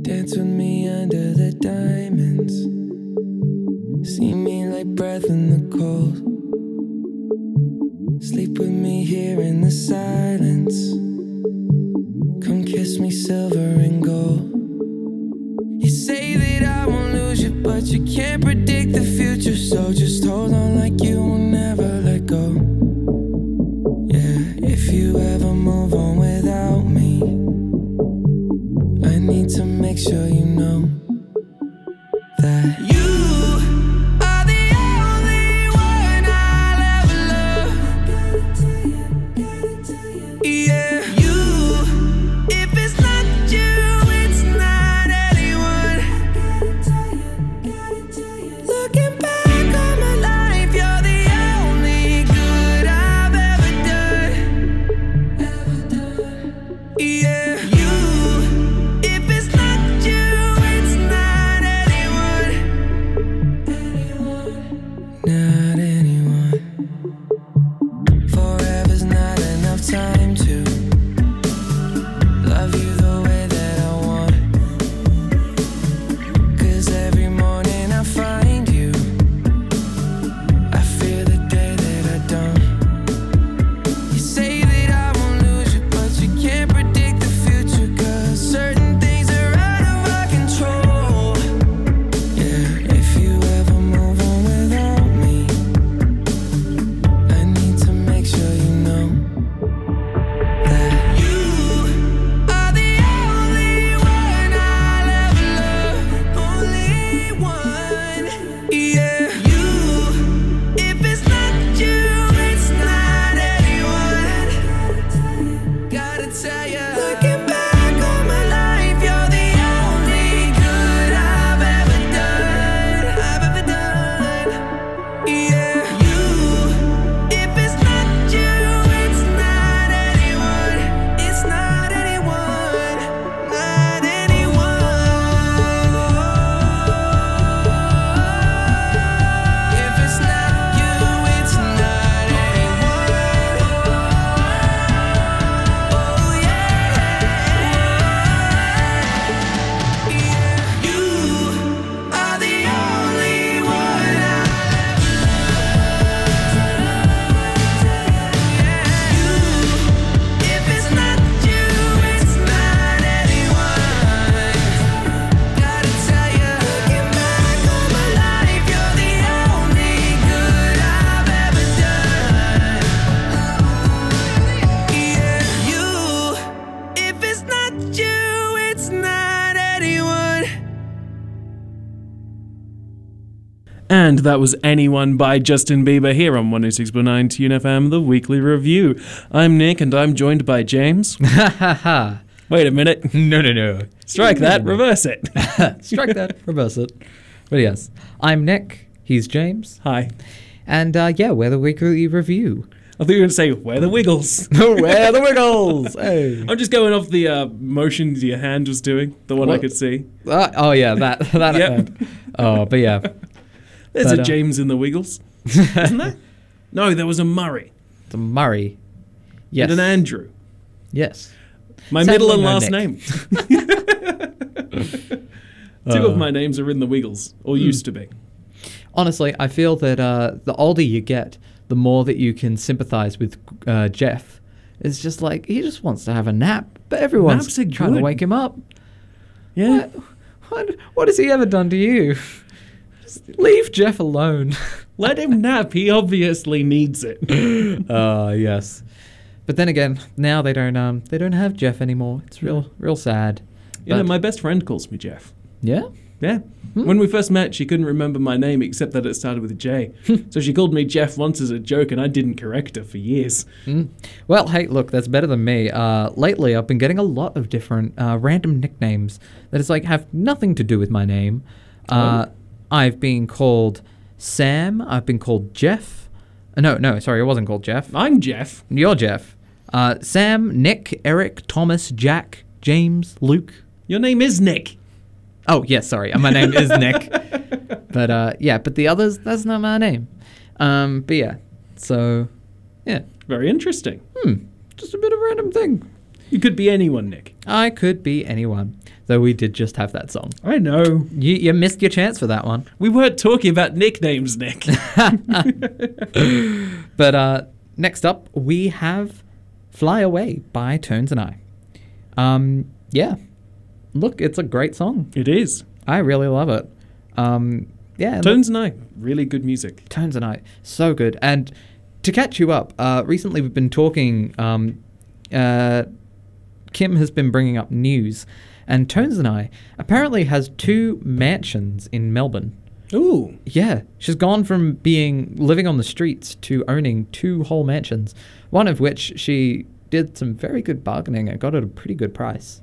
Dance with me under the diamonds. See me like breath in the cold. Sleep with me here in the silence. Come kiss me silver and gold. You say that I won't lose you, but you can't predict the future. So just hold on like you will never let go. Yeah, if you ever make sure you know that you that was Anyone by Justin Bieber here on 106.9 Tune FM, the weekly review. I'm Nick and I'm joined by James. Ha ha ha. Wait a minute. No, no, no. Strike that, reverse it. Strike that, reverse it. But yes, I'm Nick. He's James. Hi. And uh, yeah, we're the weekly review. I thought you were going to say, where the wiggles? No where the wiggles? Hey. I'm just going off the uh, motions your hand was doing, the one I could see. Uh, oh yeah, that that. Yep. Oh, but yeah. There's But, a uh, James in the Wiggles. Isn't there? No, there was a Murray. The Murray. Yes. And an Andrew. Yes. My Sadly, middle and last name. Two Uh. of my names are in the Wiggles, or used to be. Honestly, I feel that uh, the older you get, the more that you can sympathize with uh, Jeff. It's just like he just wants to have a nap, but everyone's trying to wake him up. Yeah. What, what, what has he ever done to you? Just leave Jeff alone. Let him nap. He obviously needs it. uh yes. But then again, now they don't um they don't have Jeff anymore. It's real real sad. You know, my best friend calls me Jeff. yeah. Yeah. Hmm. When we first met, she couldn't remember my name except that it started with a J. so she called me Jeff once as a joke, and I didn't correct her for years. Mm. Well, hey, look, that's better than me. Uh, lately, I've been getting a lot of different uh, random nicknames that is like have nothing to do with my name. Uh, I've been called Sam. I've been called Jeff. Uh, no, no, sorry, I wasn't called Jeff. I'm Jeff. You're Jeff. Uh, Sam, Nick, Eric, Thomas, Jack, James, Luke. Your name is Nick. Oh, yes, sorry. My name is Nick. But uh, yeah, but the others, that's not my name. Um, but yeah, so yeah. Very interesting. Hmm, just a bit of a random thing. You could be anyone, Nick. I could be anyone. Though we did just have that song. I know. You, you missed your chance for that one. We weren't talking about nicknames, Nick. But uh, next up, we have Fly Away by Tones and I. Um, yeah. Look, it's a great song. it is. I really love it. Um, yeah. Tones and I, really good music. Tones and I, so good. And to catch you up, uh, recently we've been talking. Um, uh, Kim has been bringing up news, and Tones and I apparently has two mansions in Melbourne. Ooh. Yeah, she's gone from being living on the streets to owning two whole mansions. One of which she did some very good bargaining and got at a pretty good price.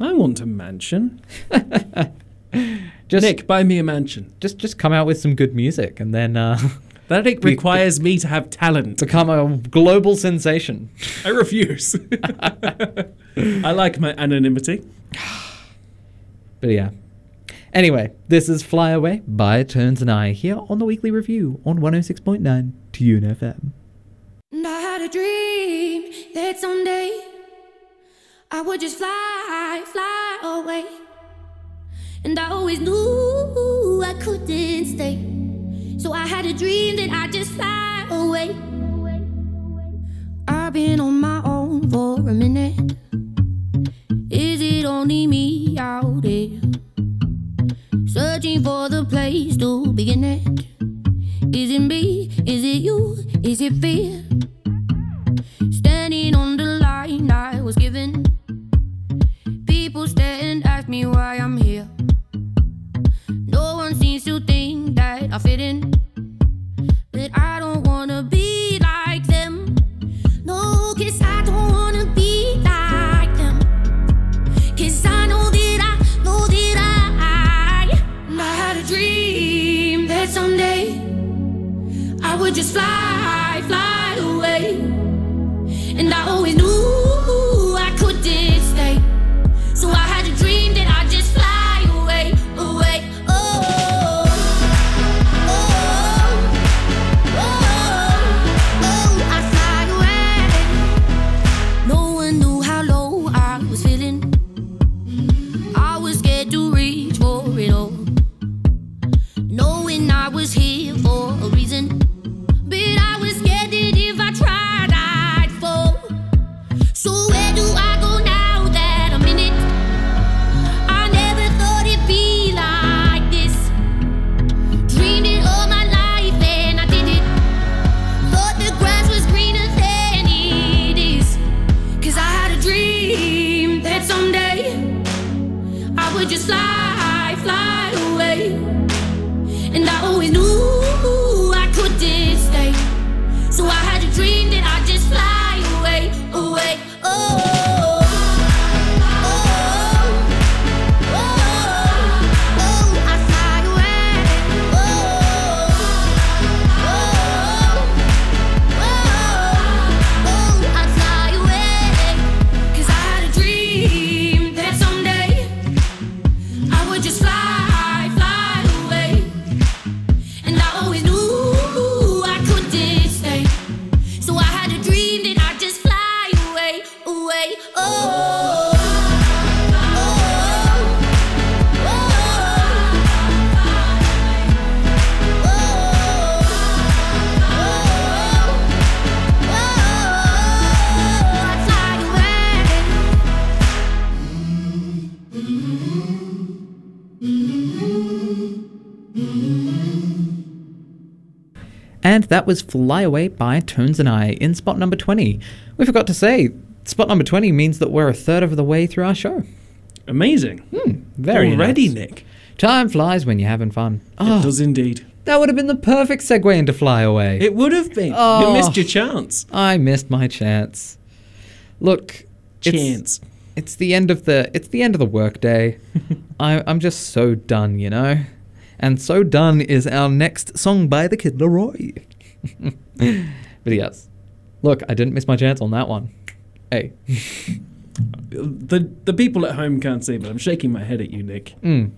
I want a mansion. Just Nick, buy me a mansion. just just come out with some good music and then uh, That it requires me to have talent. To become a global sensation. I refuse. I like my anonymity. But yeah. Anyway, this is Fly Away by Tones and I here on the weekly review on 106.9 Tune FM. And I had a dream that someday I would just fly, fly away. And I always knew I couldn't stay. So I had a dream that I'd just fly away. I've been on my own for a minute. Is it only me out there? Searching for the place to begin at? Is it me? Is it you? Is it fear? Standing on the line I was given. People stare and ask me why that was Fly Away by Tones and I in spot number 20. We forgot to say, spot number 20 means that we're a third of the way through our show. Amazing. Hmm, very Already, nice. Nick. Time flies when you're having fun. Oh, It does indeed. that would have been the perfect segue into Fly Away. It would have been. Oh. You missed your chance. I missed my chance. Look, it's- Chance. It's, the end of the it's the end of the workday. I, I'm just so done, you know. And so done is our next song by the Kid LAROI. but yes, look, I didn't miss my chance on that one. Hey, The the people at home can't see, but I'm shaking my head at you, Nick. mm.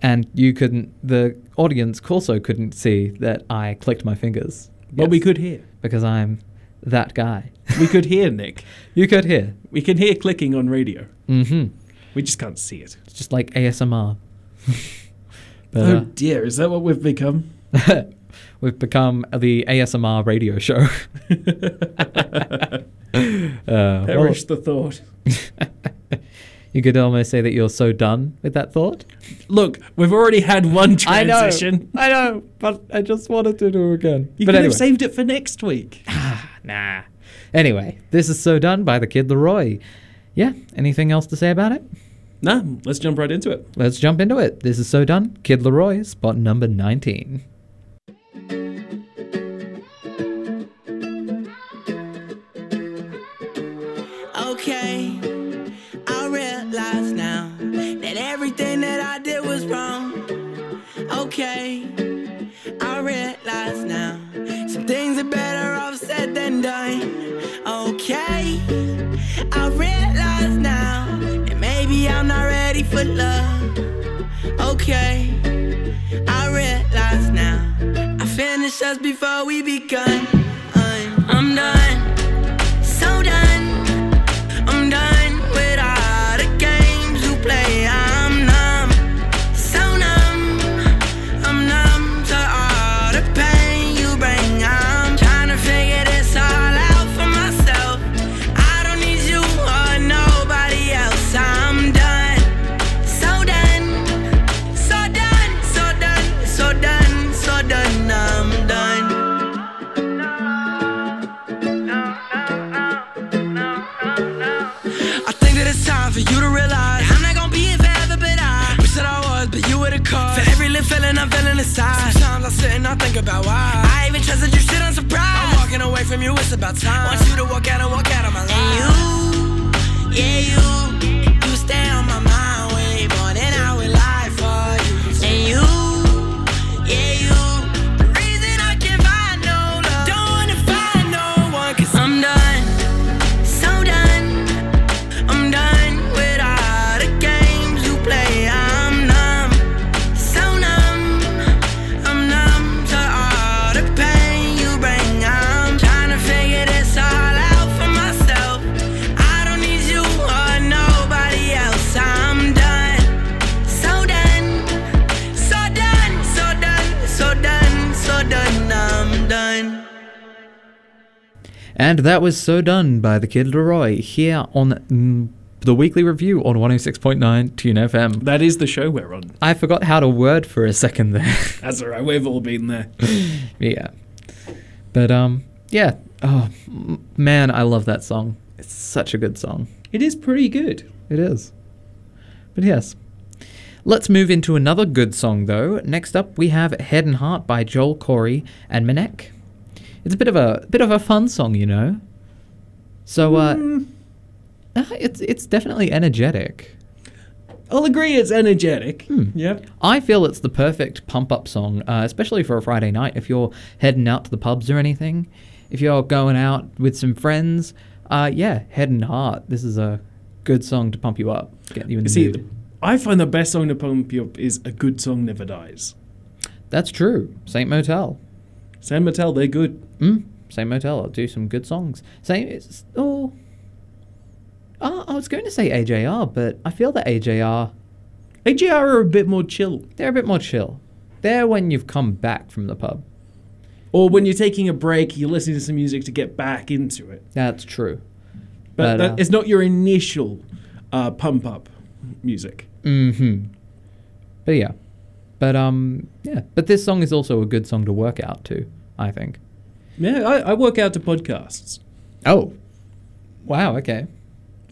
and you couldn't. The audience also couldn't see that I clicked my fingers. But we could hear. because I'm that guy. We could hear, Nick. You could hear. We can hear clicking on radio. Mm-hmm. We just can't see it. It's just like ASMR. but, oh uh, dear, is that what we've become? We've become the ASMR radio show. uh, Perish the thought. you could almost say that you're so done with that thought. Look, we've already had one I know, transition. I know, but I just wanted to do it again. You but could anyway, have saved it for next week. nah. Anyway, this is so done by the Kid LAROI. Yeah, anything else to say about it? Nah, let's jump right into it. Let's jump into it. This is so done. Kid LAROI, spot number 19. Done. Okay, I realize now that maybe I'm not ready for love. Okay, I realize now I finished us before we begun. Think about why. I even trusted you, shit unsurprised. I'm walking away from you, it's about time. Want you to walk out and walk out of my life. And you, yeah, you, that was so done by the Kid LAROI here on mm, the weekly review on 106.9 Tune FM. That is the show we're on. I forgot how to word for a second there. That's alright, we've all been there. yeah. But um yeah. Oh man, I love that song. It's such a good song. It is pretty good. It is. But yes. Let's move into another good song though. Next up we have Head and Heart by Joel Corry and MNEK. It's a bit of a bit of a fun song, you know. So uh uh, it's it's definitely energetic. I'll agree it's energetic. Hmm. Yep. I feel it's the perfect pump up song, uh, especially for a Friday night. If you're heading out to the pubs or anything, if you're going out with some friends, uh, yeah, Head and Heart. This is a good song to pump you up, get you in the see, mood. I find the best song to pump you up is A Good Song Never Dies. That's true. Saint Motel. Saint Motel, they're good. Mm, Saint Motel. I'll do some good songs. Same. It's, oh. Uh, I was going to say AJR, but I feel that AJR. AJR are a bit more chill. They're a bit more chill. They're when you've come back from the pub. Or when you're taking a break, you're listening to some music to get back into it. That's true. But, But, that, uh, it's not your initial uh, pump up music. Mm-hmm. But yeah. But um yeah. But this song is also a good song to work out to, I think. Yeah, I, I work out to podcasts. Oh, wow. Okay.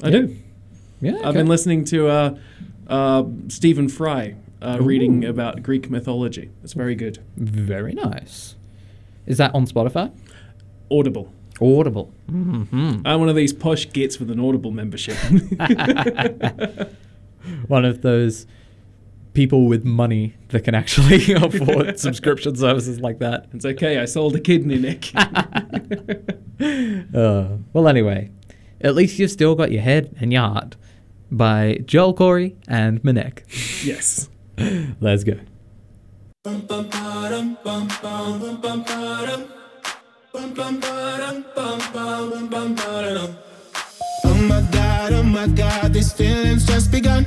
I Yeah. do. Yeah. I've been listening to uh, uh, Stephen Fry uh, reading about Greek mythology. It's very good. Very nice. Is that on Spotify? Audible. Audible. hmm I'm one of these posh gits with an Audible membership. One of those people with money that can actually afford subscription services like that. It's okay. I sold a kidney, Nick. Uh, well, anyway, at least you've still got your head and your heart by Joel Corry and MNEK. yes. Let's go. Oh my god, oh my god, these feelings just begun.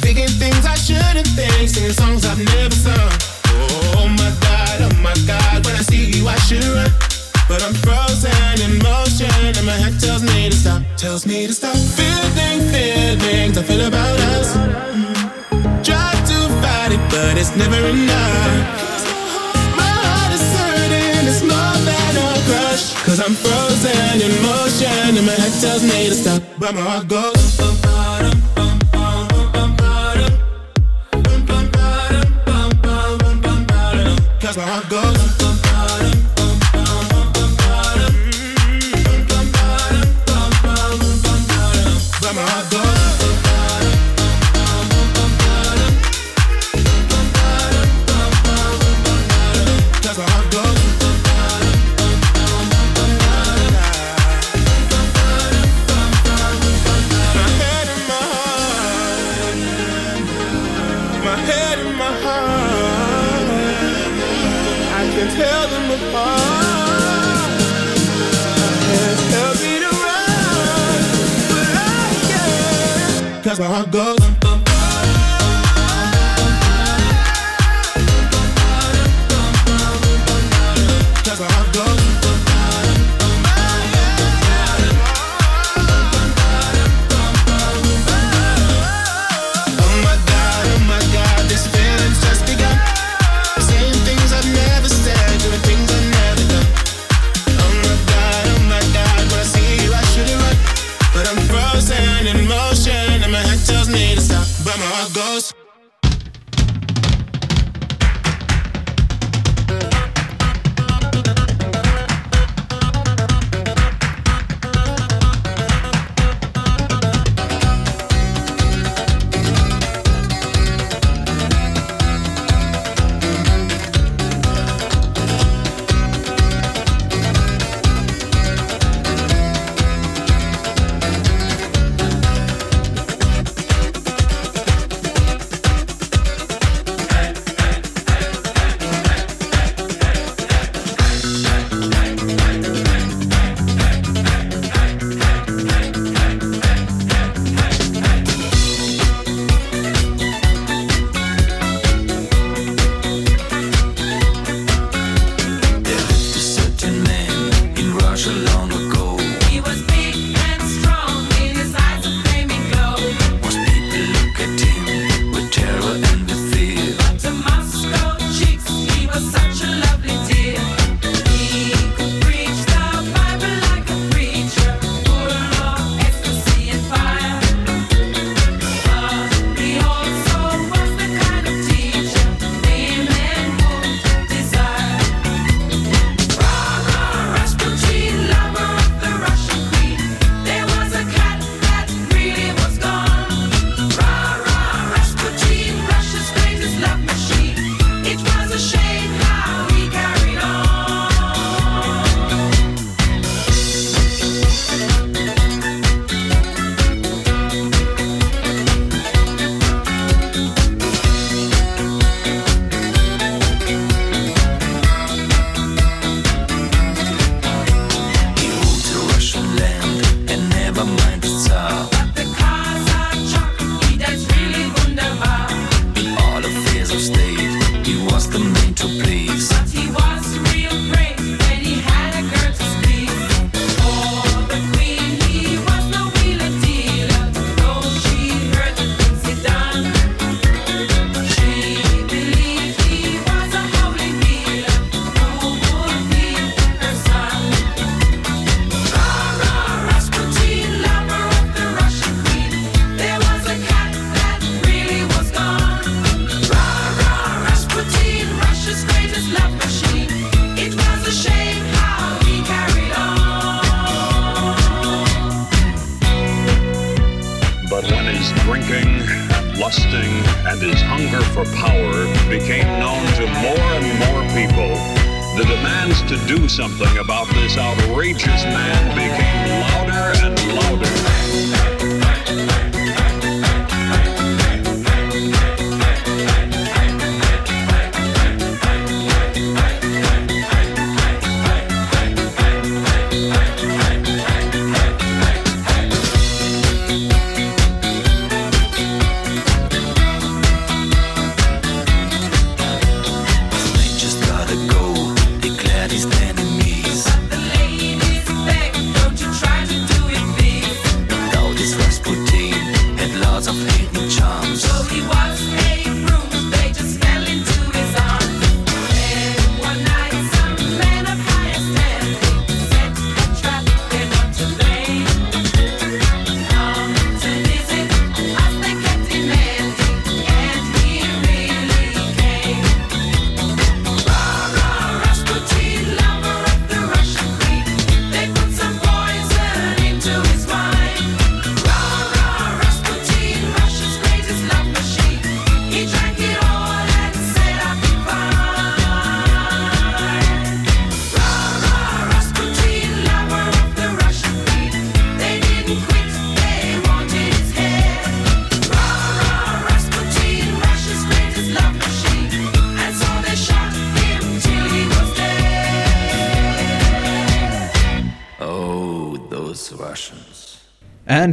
thinking things I shouldn't think, singing songs I've never sung. Oh my god, oh my god, when I see you I should run. But I'm frozen in motion and my head tells me to stop, tells me to stop. Feeling feelings I feel about us. But it's never enough. My heart is hurting, it's more than a crush. Cause I'm frozen in motion and my head tells me to stop, but my heart goes. Cause my heart goes. Cause my heart goes.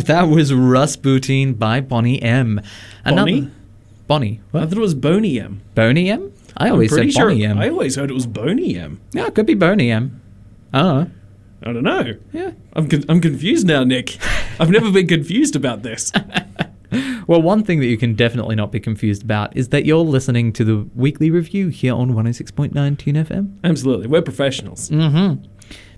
That was Rasputin by Bonnie M. Bonnie? Bonnie. I thought it was Boney M. Boney M? I I'm always said sure. Bonnie M. I always heard it was Boney M. Yeah, it could be Boney M. I don't know. I don't know. Yeah. I'm con- I'm confused now, Nick. I've never been confused about this. Well, one thing that you can definitely not be confused about is that you're listening to the weekly review here on 106.9 Tune FM. Absolutely, we're professionals. Mm-hmm.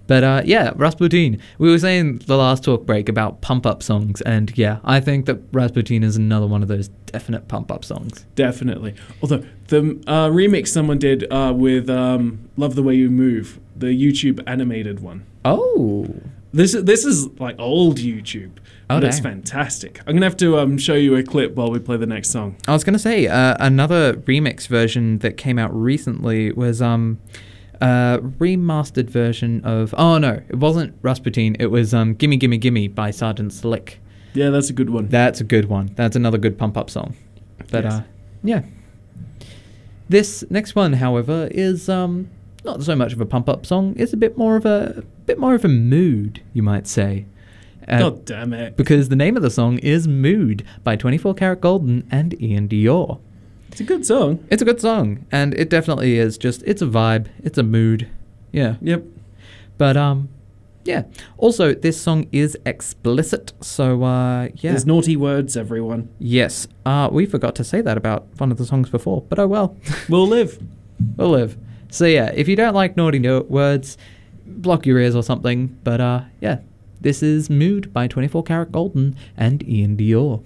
But uh, yeah, Rasputin. We were saying the last talk break about pump up songs, and yeah, I think that Rasputin is another one of those definite pump up songs. Definitely. Although the uh, remix someone did uh, with um, "Love the Way You Move," the YouTube animated one. Oh. This is this is like old YouTube, but Oh, it's fantastic. I'm gonna have to um, show you a clip while we play the next song. I was gonna say uh, another remix version that came out recently was um a remastered version of oh no it wasn't Rasputin it was um Gimme Gimme Gimme by Sergeant Slick. Yeah, that's a good one. That's a good one. That's another good pump up song. But Yes. uh yeah. This next one, however, is um not so much of a pump up song. It's a bit more of a bit more of a mood, you might say. Uh, God damn it! Because the name of the song is Mood by 24kGoldn and iann dior. It's a good song. It's a good song, and it definitely is just it's a vibe, it's a mood. Yeah. Yep. But um yeah. Also, this song is explicit, so uh yeah. There's naughty words, everyone. yes. Uh we forgot to say that about one of the songs before, but oh well. We'll live. we'll live. So yeah, if you don't like naughty no- words, block your ears or something, but uh yeah. This is Mood by 24kGoldn and iann dior.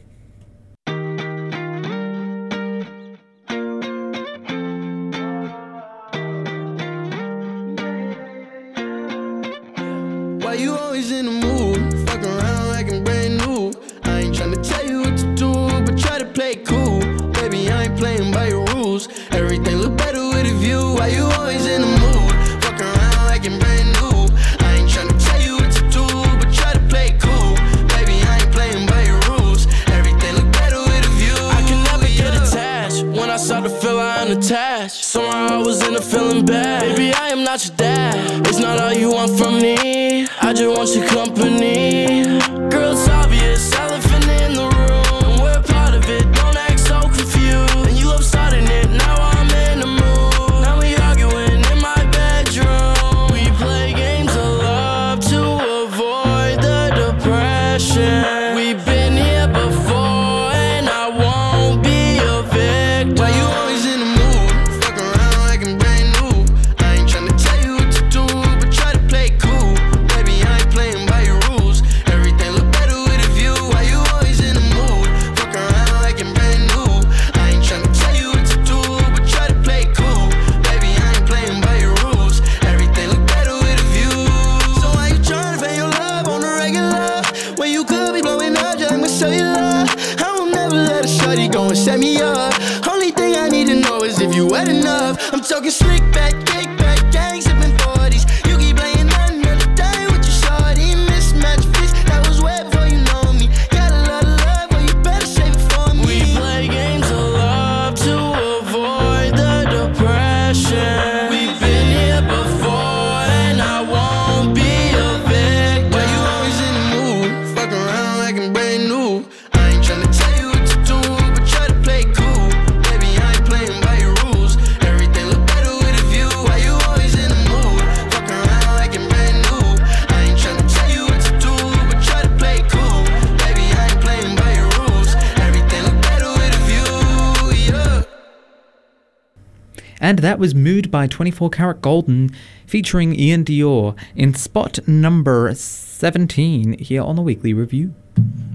That was Mood by 24kGoldn, featuring iann dior in spot number 17 here on the weekly review.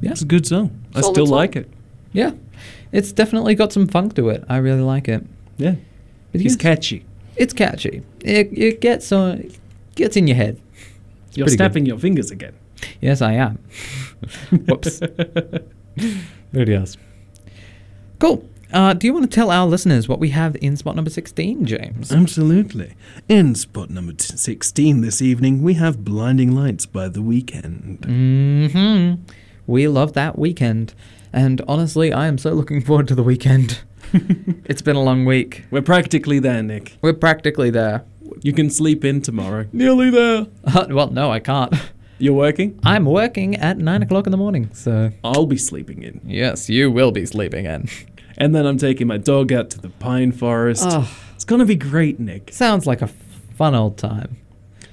Yeah. It's a good song. I Solid still song. like it. Yeah. It's definitely got some funk to it. I really like it. Yeah. But It's yes, catchy. It's catchy. It, it gets on, gets in your head. It's You're pretty good. snapping your fingers again. Yes, I am. Whoops. Very yes. Cool. Uh, do you want to tell our listeners what we have in spot number 16, James? Absolutely. In spot number t- 16 this evening, we have Blinding Lights by The Weeknd. hmm We love that weekend. And honestly, I am so looking forward to the weekend. it's been a long week. We're practically there, Nick. We're practically there. You can sleep in tomorrow. Nearly there. Uh, well, no, I can't. You're working? I'm working at 9 o'clock in the morning, so. I'll be sleeping in. Yes, you will be sleeping in. And then I'm taking my dog out to the pine forest. Oh. It's going to be great, Nick. Sounds like a fun old time.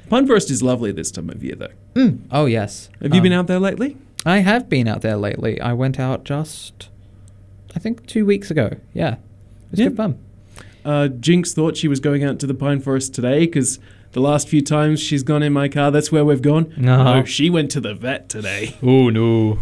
Pine forest is lovely this time of year, though. Mm. Oh, yes. Have you been Um, out there lately? I have been out there lately. I went out just, I think, two weeks ago. Yeah. It was Yeah. good fun. Uh, Jinx thought she was going out to the pine forest today because the last few times she's gone in my car, that's where we've gone. No. she went to the vet today. Oh, no.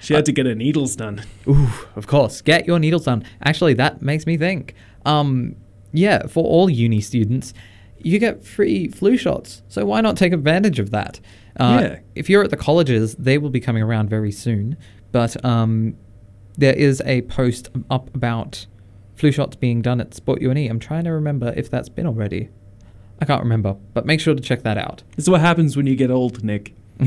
She had to get her needles done. Ooh, of course. Get your needles done. Actually, that makes me think. Um, yeah, for all uni students, you get free flu shots. So why not take advantage of that? Uh, Yeah. If you're at the colleges, they will be coming around very soon. But um, there is a post up about flu shots being done at Sport UNE. I'm trying to remember if that's been already. I can't remember, but make sure to check that out. This is what happens when you get old, Nick.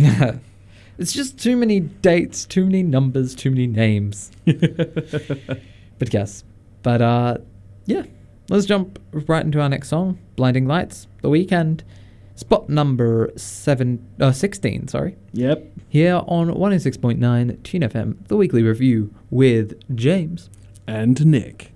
it's just too many dates, too many numbers, too many names. but yes. But uh yeah. Let's jump right into our next song, Blinding Lights, The Weeknd. Spot number seven uh sixteen, sorry. Yep. Here on 106.9 Tune FM, the weekly review with James. And Nick.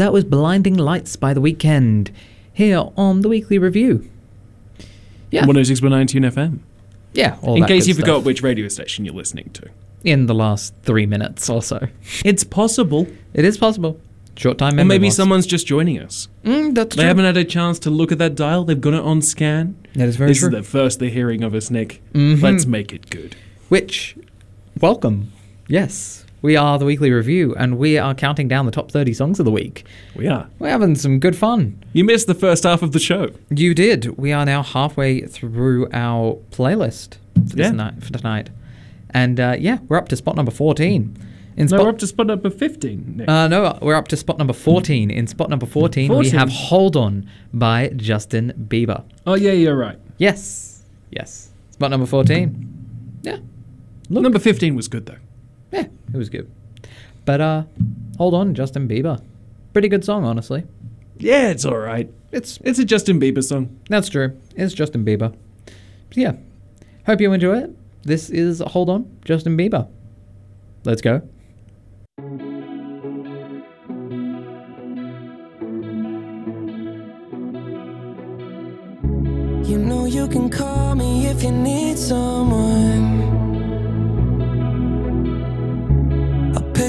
That was Blinding Lights by The Weeknd here on the weekly review. Yeah. 106.9 Tune FM. Yeah, all In case you forgot which radio station you're listening to. In the last three minutes or so. It's possible. It is possible. Short time Or maybe someone's just joining us. Mm, that's They true. haven't had a chance to look at that dial. They've got it on scan. That is very this true. is the first they're hearing of us, Nick. Mhm. Let's make it good. Which, welcome. Yes, we are the weekly review, and we are counting down the top 30 songs of the week. We are. We're having some good fun. You missed the first half of the show. You did. We are now halfway through our playlist for, this Yeah. night, for tonight. And uh, yeah, we're up to spot number 14. In No, spot, we're up to spot number 15, Nick. uh, no, we're up to spot number 14. In spot number 14, we have Hold On by Justin Bieber. oh, yeah, you're right. Yes. Yes. Spot number 14. Yeah. Number 15 was good, though. Yeah, it was good. But uh hold on, Justin Bieber. Pretty good song, honestly. Yeah, it's all right. It's It's a Justin Bieber song. That's true. It's Justin Bieber. But yeah. Hope you enjoy it. This is Hold On, Justin Bieber. Let's go. You know you can call me if you need someone.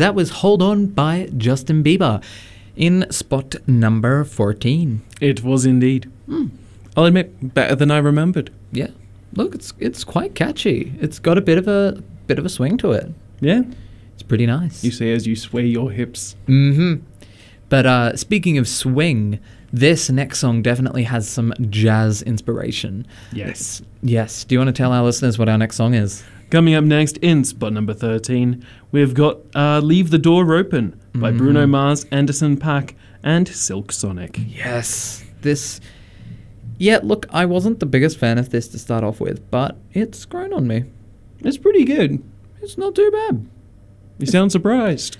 that was Hold On by Justin Bieber in spot number 14. It was indeed. Hmm. I'll admit, better than I remembered. Yeah. Look, it's it's quite catchy. It's got a bit of a bit of a swing to it. Yeah. It's pretty nice. You say as you sway your hips. Mm-hmm. But uh, speaking of swing, this next song definitely has some jazz inspiration. Yes. Yes. Do you want to tell our listeners what our next song is? Coming up next in spot number 13, we've got uh, Leave the Door Open by Bruno Mhm. Mars, Anderson .Paak, and Silk Sonic. Yes. This. Yeah, look, I wasn't the biggest fan of this to start off with, but it's grown on me. It's pretty good. It's not too bad. You sound surprised.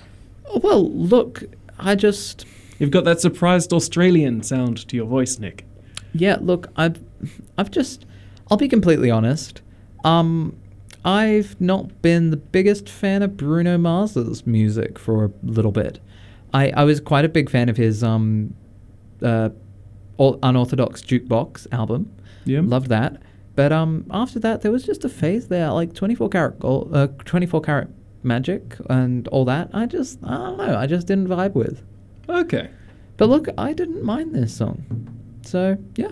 Oh, well, look, I just. You've got that surprised Australian sound to your voice, Nick. Yeah, look, I've, I've just, I'll be completely honest. Um, I've not been the biggest fan of Bruno Mars's music for a little bit. I, I was quite a big fan of his um, uh, unorthodox jukebox album. Yeah, loved that. But um, after that, there was just a phase there, like 24 carat, gold, uh, 24 carat magic, and all that. I just, I don't know, I just didn't vibe with. Okay. But look, I didn't mind this song, so yeah.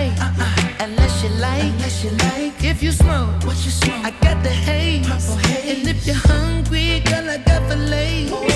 like, uh-uh. unless you like, unless you like. If you smoke, what you smoke, I got the haze. Haze. And if you're hungry, girl, I got the oh, lace.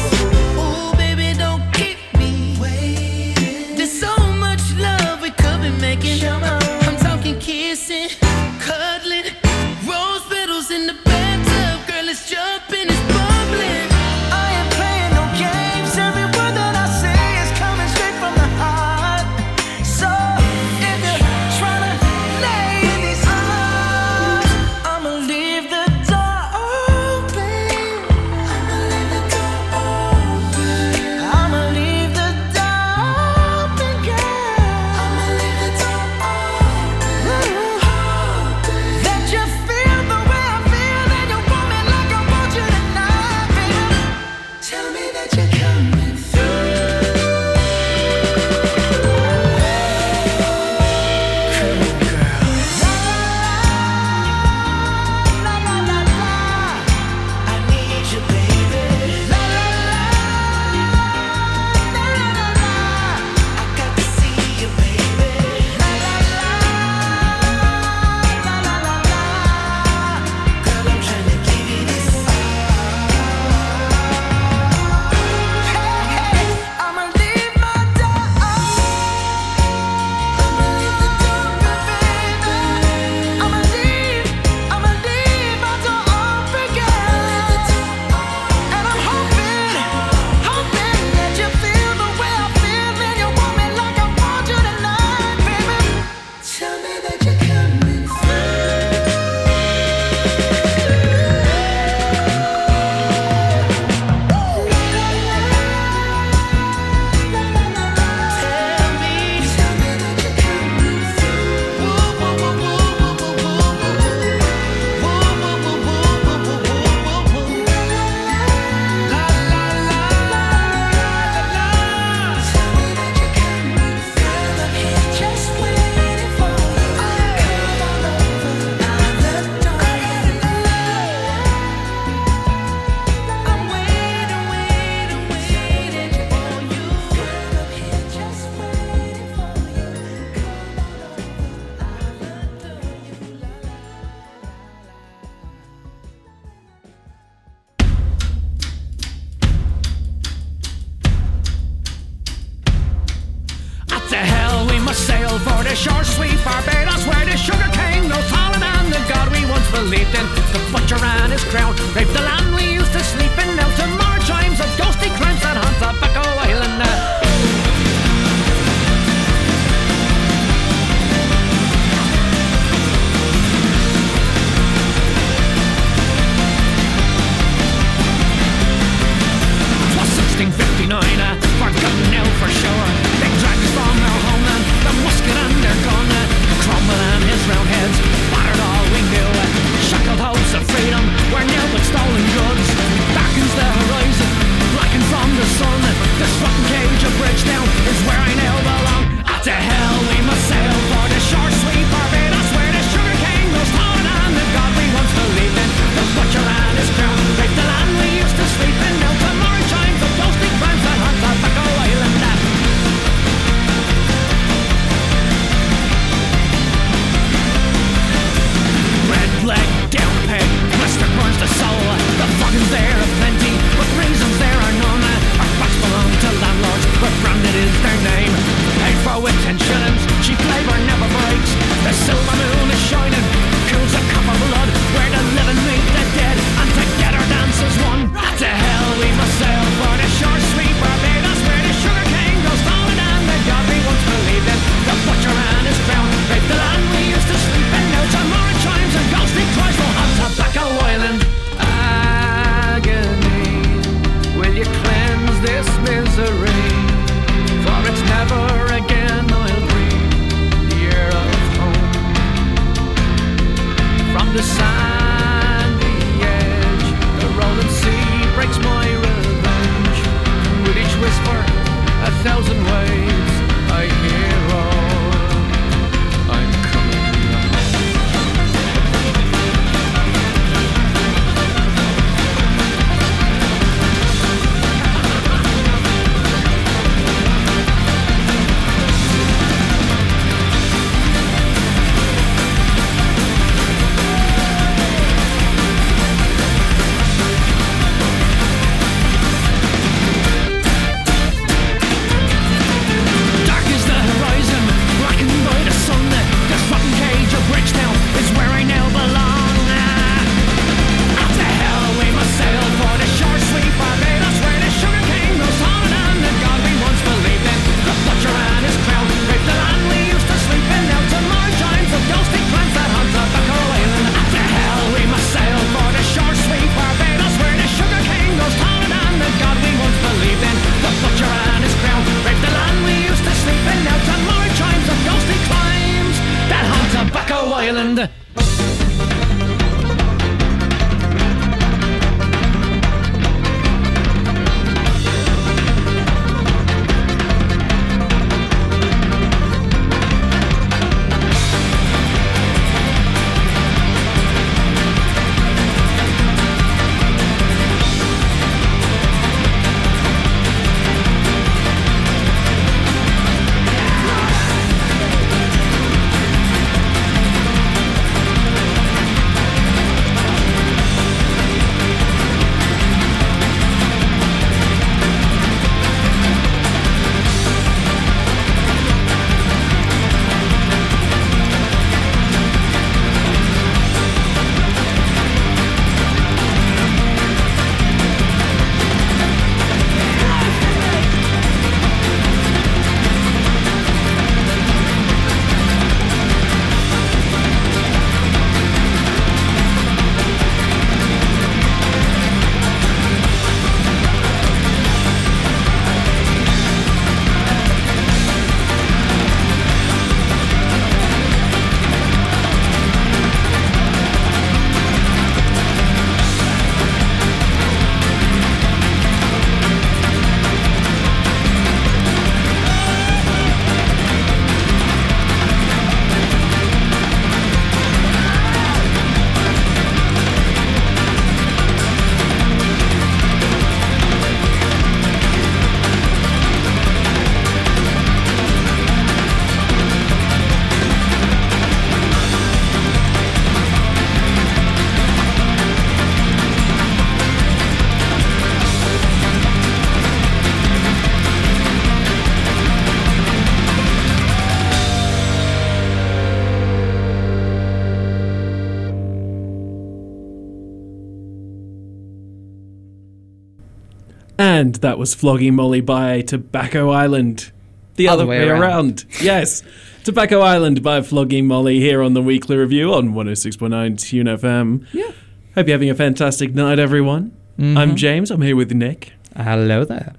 That was Flogging Molly by Tobacco Island. The other, way, around. yes. Tobacco Island by Flogging Molly here on the weekly review on 106.9 Tune FM. Yeah. Hope you're having a fantastic night, everyone. I'm James. I'm here with Nick. Hello there.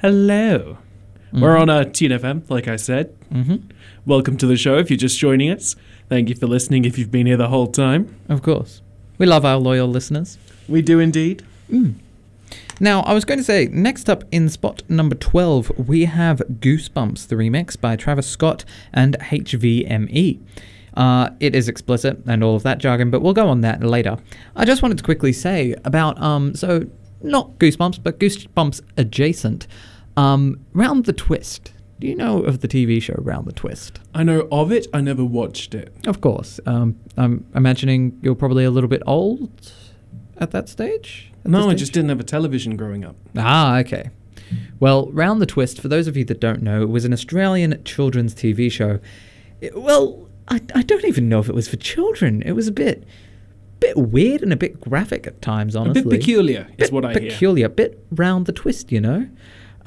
Hello. We're on uh, Tune FM, like I said. Mhm. Welcome to the show if you're just joining us. Thank you for listening if you've been here the whole time. Of course. We love our loyal listeners. We do indeed. Now, I was going to say, next up in spot number 12, we have Goosebumps, the remix by Travis Scott and HVME. Uh, it is explicit and all of that jargon, but we'll go on that later. I just wanted to quickly say about, um, so not Goosebumps, but Goosebumps adjacent, um, Round the Twist. Do you know of the TV show Round the Twist? I know of it, I never watched it. Of course. Um, I'm imagining you're probably a little bit old at that stage? No, I just didn't have a television growing up. Ah, okay. Well, Round the Twist, for those of you that don't know, it was an Australian children's TV show. It- well, I, I don't even know if it was for children. It was a bit bit weird and a bit graphic at times, honestly. A bit peculiar is Bit what I hear. peculiar, bit round the twist, you know?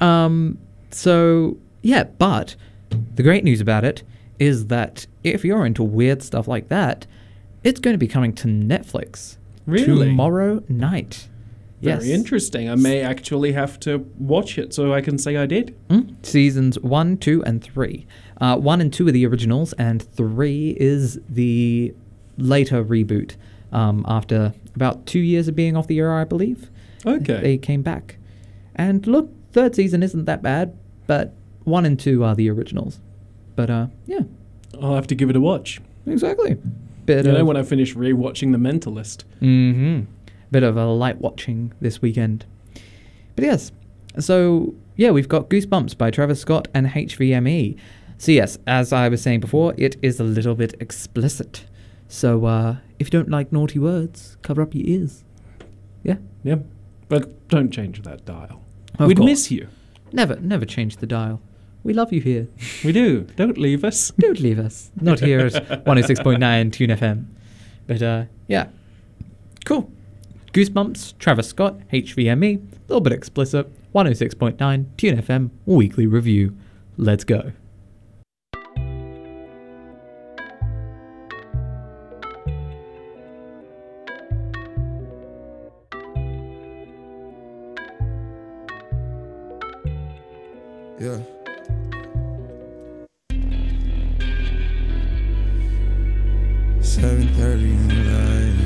Um, so, yeah, but the great news about it is that if you're into weird stuff like that, it's going to be coming to Netflix Really? tomorrow night. Very yes. interesting. I may actually have to watch it so I can say I did. Mm, Seasons one, two, and three. Uh, one and two are the originals, and three is the later reboot. Um, after about two years of being off the air, I believe. Okay. They came back, and look, third season isn't that bad, but one and two are the originals. But uh, yeah, I'll have to give it a watch. exactly. Bit you know, when I finish rewatching The Mentalist. hmm Bit of a light watching this weekend. But yes, so yeah, we've got Goosebumps by Travis Scott and HVME. So yes, as I was saying before, it is a little bit explicit. So uh, if you don't like naughty words, cover up your ears. Yeah. Yeah. But don't change that dial. Of We'd course. miss you. Never, never change the dial. We love you here. We do. Don't leave us. Don't leave us. Not here at 106.9 Tune FM. But uh, yeah. Cool. Goosebumps, Travis Scott, HVME, a little bit explicit, 106.9 Tune FM weekly review. Let's go. Yeah. 7:30 in the.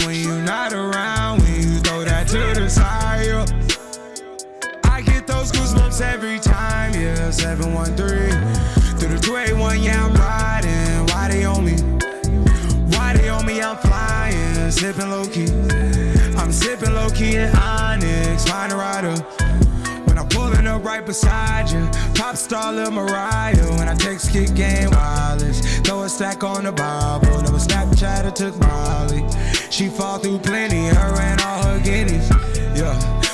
Every time, yeah. 713 through the 281, yeah, I'm riding. Why they on me? Why they on me? I'm flying, sipping low key. I'm sipping low key in Onyx, find a rider. When I'm pulling up right beside you, pop star Lil Mariah. When I text kick game wireless, throw a stack on the Bible. Never Snapchat or took Molly. She fall through plenty, her and all her guineas. Yeah,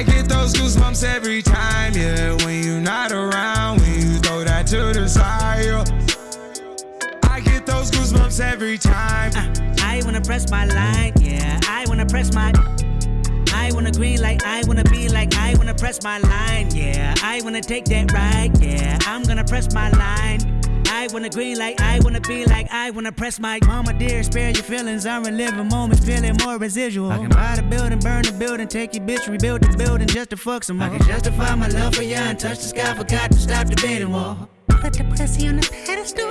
I get those goosebumps every time, yeah. When you're not around, when you throw that to the side. yeah. I get those goosebumps every time. Uh, I wanna press my line, yeah. I wanna press my. I wanna green like I wanna be like I wanna press my line, yeah. I wanna take that ride, yeah. I'm gonna press my line. I wanna green like I wanna be like I wanna press my mama dear, spare your feelings. I'm reliving moments, feeling more residual. I can buy the building, burn the building, take your bitch, rebuild the building just to fuck some more. I can justify my love for you and touch the sky, forgot to stop the bidding wall. Put the pussy on the pedestal.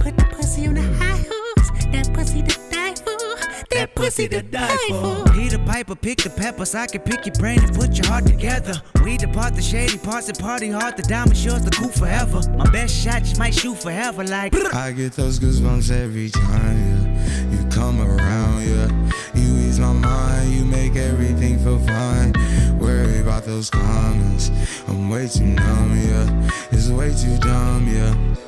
Put the pussy on the high horse. That pussy to die for. That pussy to die for. Peter Piper, pick the peppers. I can pick your brain and put your heart together. We depart the shady parts and party hard. The diamond shows the cool forever. My best shot just might shoot forever. Like I get those goosebumps every time, yeah. You come around, yeah. You ease my mind, you make everything feel fine. Worry about those comments, I'm way too numb, yeah. It's way too dumb, yeah.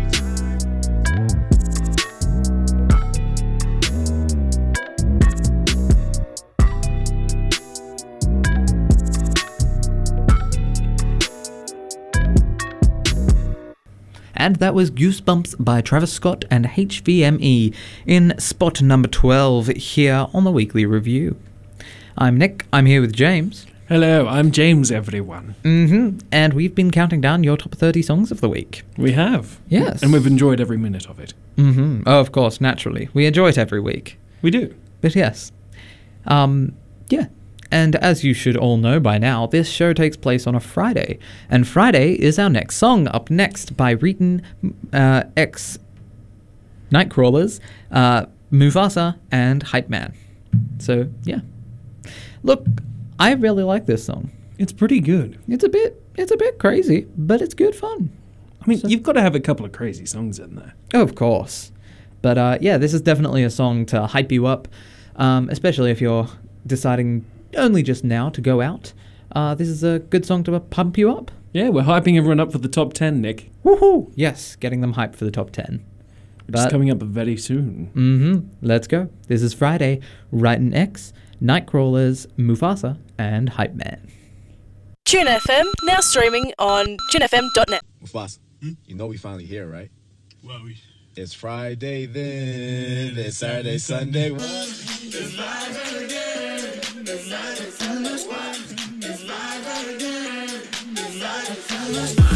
And that was Goosebumps by Travis Scott and HVME in spot number 12 here on the weekly review. I'm Nick, I'm here with James. Hello, I'm James, everyone. hmm And we've been counting down your top 30 songs of the week. We have. Yes. And we've enjoyed every minute of it. hmm Oh, of course, naturally. We enjoy it every week. We do. But yes. Um, yeah. And as you should all know by now, this show takes place on a Friday. And Friday is our next song. Up next by Riton uh, X Nightcrawlers, uh, Mufasa, and Hype Man. So, yeah. Look, I really like this song. It's pretty good. It's a bit it's a bit crazy, but it's good fun. I mean, you've got to have a couple of crazy songs in there. Of course. But uh, yeah, this is definitely a song to hype you up, um, especially if you're deciding only just now to go out. Uh, this is a good song to pump you up. Yeah, we're hyping everyone up for the top 10, Nick. Woohoo! Yes, getting them hyped for the top 10. Which is coming up very soon. Mm-hmm. Let's go. This is Friday. Riton X, Nightcrawlers, Mufasa, and Hype Man. Tune FM now streaming on tunefm.net. Mufasa. You know we finally here, right? Well, we. It's Friday then. It's Saturday, Sunday. It's Christmas.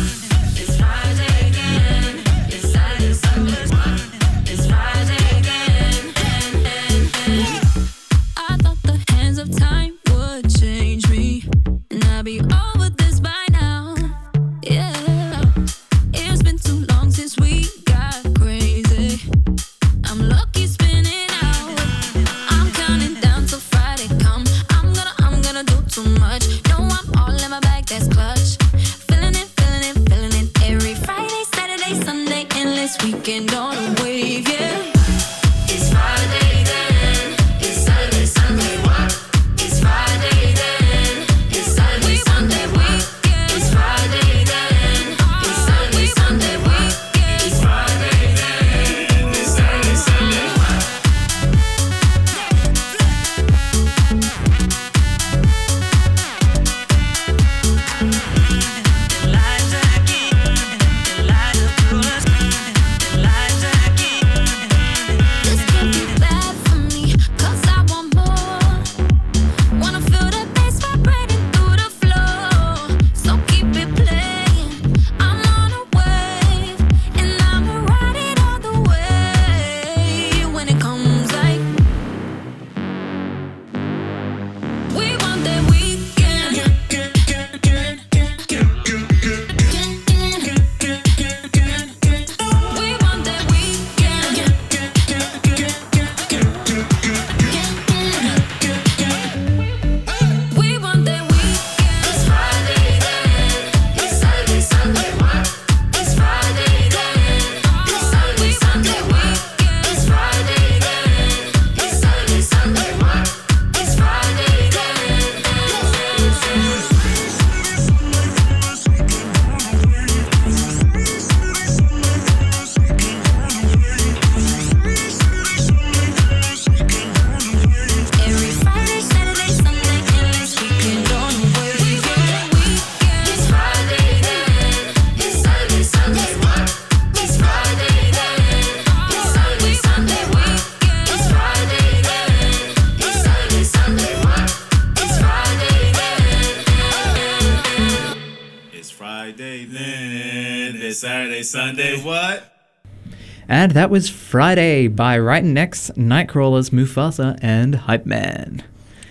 That was Friday by Riton x, Nightcrawlers, Mufasa, and Hype Man.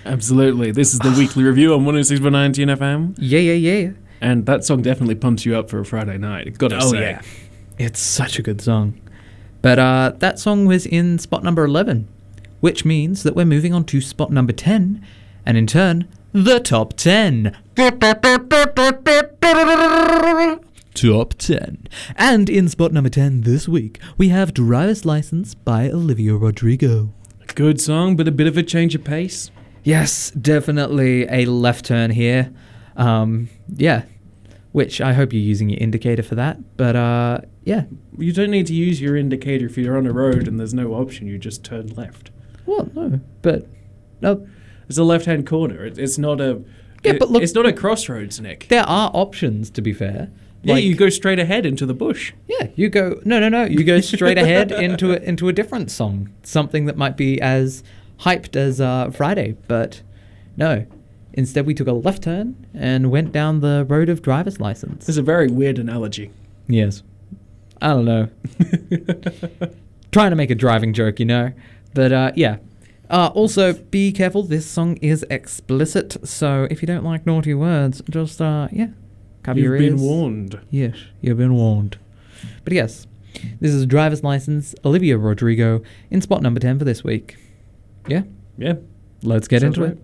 Absolutely. This is the weekly review on 106.9 Tune FM. Yeah, yeah, yeah. And that song definitely pumps you up for a Friday night. Gotta Oh, say. yeah. It's such a good song. But uh, that song was in spot number 11, which means that we're moving on to spot number 10, and in turn, the top 10. Top 10. And in spot number 10 this week, we have Driver's License by Olivia Rodrigo. Good song, but a bit of a change of pace. Yes, definitely a left turn here. Um, yeah, which I hope you're using your indicator for that. But uh, yeah, You don't need to use your indicator if you're on a road and there's no option. You just turn left. Well, no, but no. It's a left-hand corner. It, it's not a. Yeah, it- but look- it's not a crossroads, Nick. there are options to be fair. Yeah, Like- you go straight ahead into the bush. Yeah, you go. No, no, no. You go straight ahead into a, into a different song, something that might be as hyped as uh, Friday, but no. Instead, we took a left turn and went down the road of driver's license. It's a very weird analogy. Yes. I don't know. Trying to make a driving joke, you know. But uh, yeah. Uh, also, be careful. This song is explicit, so if you don't like naughty words, just uh, yeah, cover You've been warned. Yes, you've been warned. But yes, this is a driver's license. Olivia Rodrigo in spot number ten for this week. Yeah. Yeah. Let's get Sounds into right. it.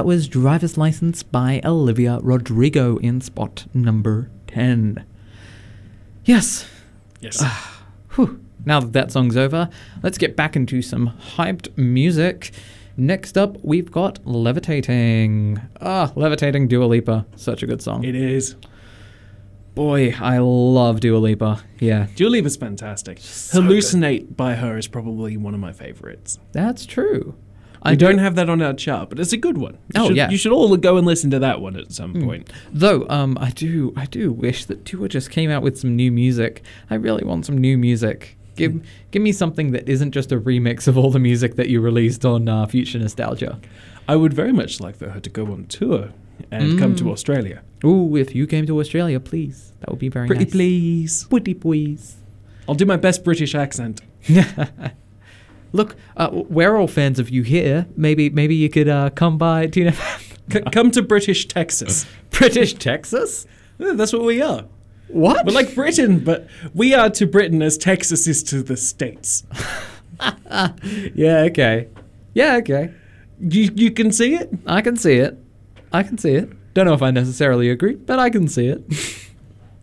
That was Driver's License by Olivia Rodrigo in spot number 10. Yes. Yes. Whew. Now that that song's over, let's get back into some hyped music. Next up, we've got Levitating. Ah, Levitating Dua Lipa. Such a good song. It is. Boy, I love Dua Lipa. Yeah. Dua Lipa's fantastic. So Hallucinate by her is probably one of my favorites. That's true. I don't have that on our chart, but it's a good one. You Oh, should, yeah. You should all go and listen to that one at some Mm. point. Though, um, I do, I do wish that Dua just came out with some new music. I really want some new music. Give, give me something that isn't just a remix of all the music that you released on uh, Future Nostalgia. I would very much like for her to go on tour and come to Mm. Australia. Ooh, if you came to Australia, please, that would be very Pretty nice. please. Pretty please. I'll do my best British accent. Look, uh, we're all fans of you here. Maybe, maybe you could uh, come by Tuna. C- come to British Texas. British Texas? Yeah, That's what we are. What? We're like Britain, but we are to Britain as Texas is to the States. yeah. Okay. Yeah. Okay. You you can see it. I can see it. I can see it. Don't know if I necessarily agree, but I can see it.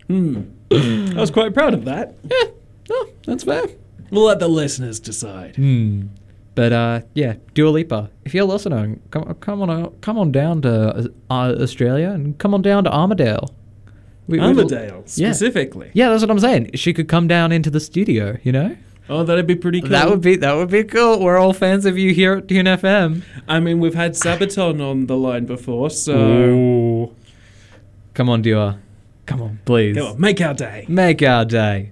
Hmm. I was quite proud of that. Yeah. No, that's fair. We'll let the listeners decide. Hmm. But uh, yeah, Dua Lipa. If you're listening, come come on uh, come on down to uh, Australia and come on down to Armadale. We- Armadale, Yeah. specifically. Yeah, that's what I'm saying. She could come down into the studio, you know? Oh, that'd be pretty cool. That would be that would be cool. We're all fans of you here at Tune FM. I mean, we've had Sabaton on the line before, so Ooh. Come on, Dua. Come on, please. Come on, make our day. Make our day.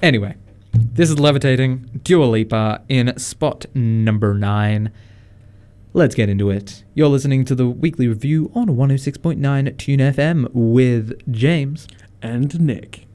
Anyway, this is Levitating, Dua Lipa in spot number nine. Let's get into it. You're listening to the weekly review on 106.9 Tune FM with James and Nick.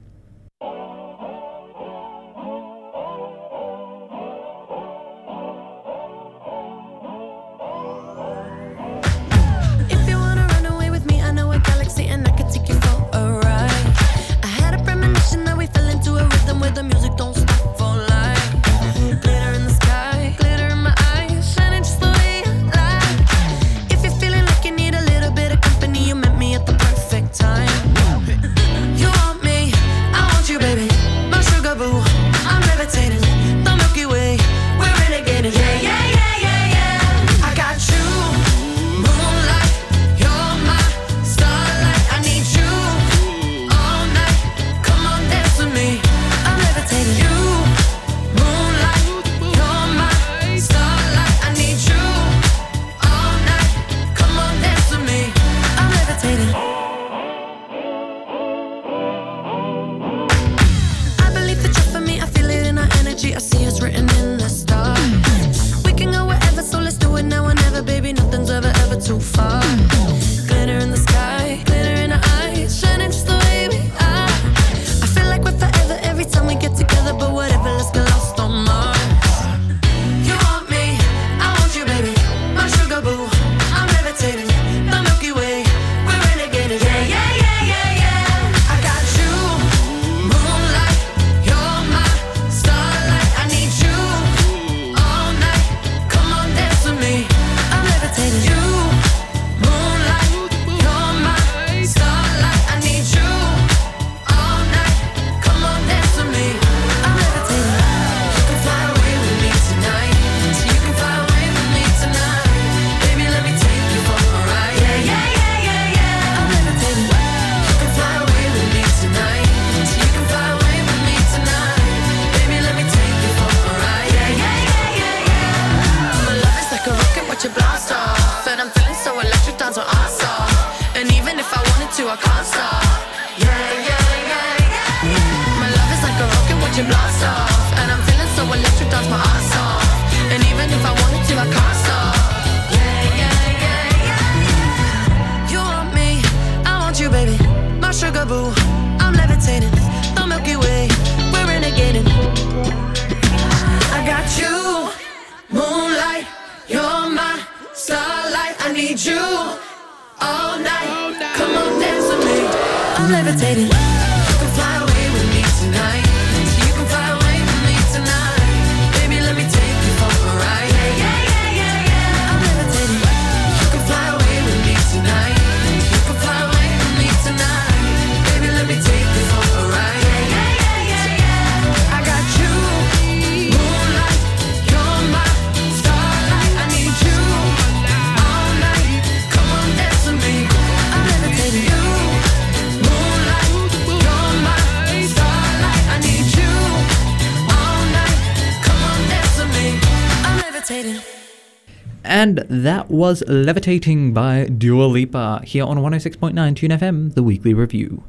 Was Levitating by Dua Lipa here on 106.9 Tune FM, the weekly review.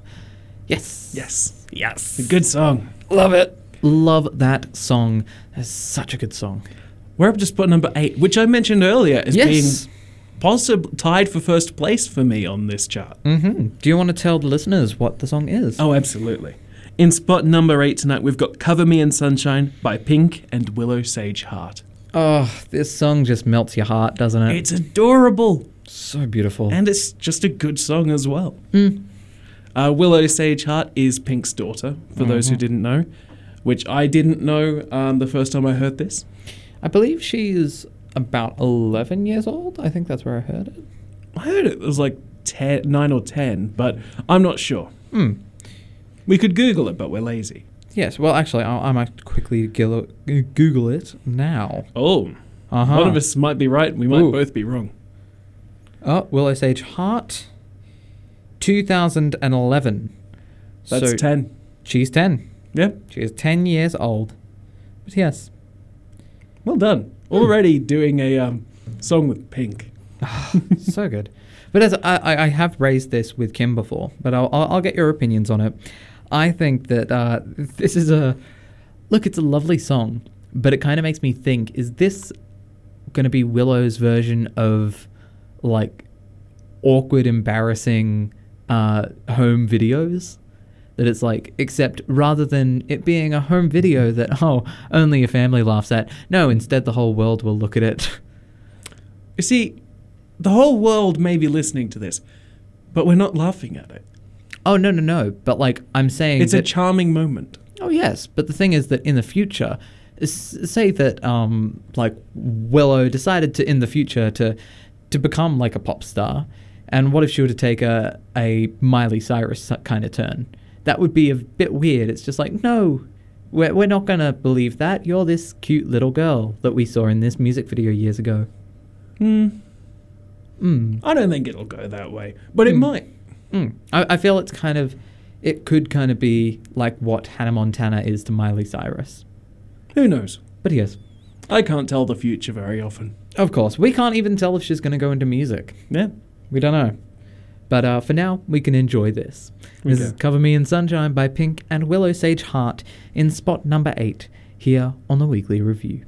Yes. Yes. Yes. A good song. Love it. Love that song. It's such a good song. We're up to spot number eight, which I mentioned earlier as Yes. being possibly tied for first place for me on this chart. hmm Do you want to tell the listeners what the song is? Oh, absolutely. In spot number eight tonight, we've got Cover Me in Sunshine by Pink and Willow Sage Hart. Oh, this song just melts your heart, doesn't it? It's adorable. So beautiful. And it's just a good song as well. Mm. Uh, Willow Sage Hart is Pink's daughter, for those who Mhm. didn't know, which I didn't know um, the first time I heard this. I believe she's about 11 years old. I think that's where I heard it. I heard it was like 10, 9 or 10, but I'm not sure. Hmm. We could Google it, but we're lazy. Yes, well, actually, I, I might quickly gil- Google it now. Oh. Uh-huh. One of us might be right, we might Ooh. both be wrong. Oh, Willow Sage Hart. 2011. That's 10. She's 10. Yeah. She is 10 years old. But yes. Well done. Already doing a um, song with Pink. so good. But as I, I- I have raised this with Kim before, but I'll, I'll, I'll get your opinions on it. I think that uh, this is a look. It's a lovely song, but it kind of makes me think: Is this going to be Willow's version of like awkward, embarrassing uh, home videos? That it's like, except rather than it being a home video that oh only your family laughs at, no, instead the whole world will look at it. You see, the whole world may be listening to this, but we're not laughing at it. Oh no no no! But like I'm saying, It's a charming moment. Oh yes, but the thing is that in the future, s- say that um like Willow decided to in the future to to become like a pop star, and what if she were to take a a Miley Cyrus kind of turn? That would be a bit weird. It's just like no. We're, we're not gonna believe that. You're this cute little girl that we saw in this music video years ago. Hmm. Mm. I don't think it'll go that way, but it Mm. might. Mm. I, I feel it's kind of, it could kind of be like what Hannah Montana is to Miley Cyrus. Who knows? But yes. I can't tell the future very often. Of course, we can't even tell if she's going to go into music. Yeah. We don't know. But uh, for now, we can enjoy this. This is Cover Me in Sunshine by Pink and Willow Sage Hart in spot number eight here on the Weekly Review.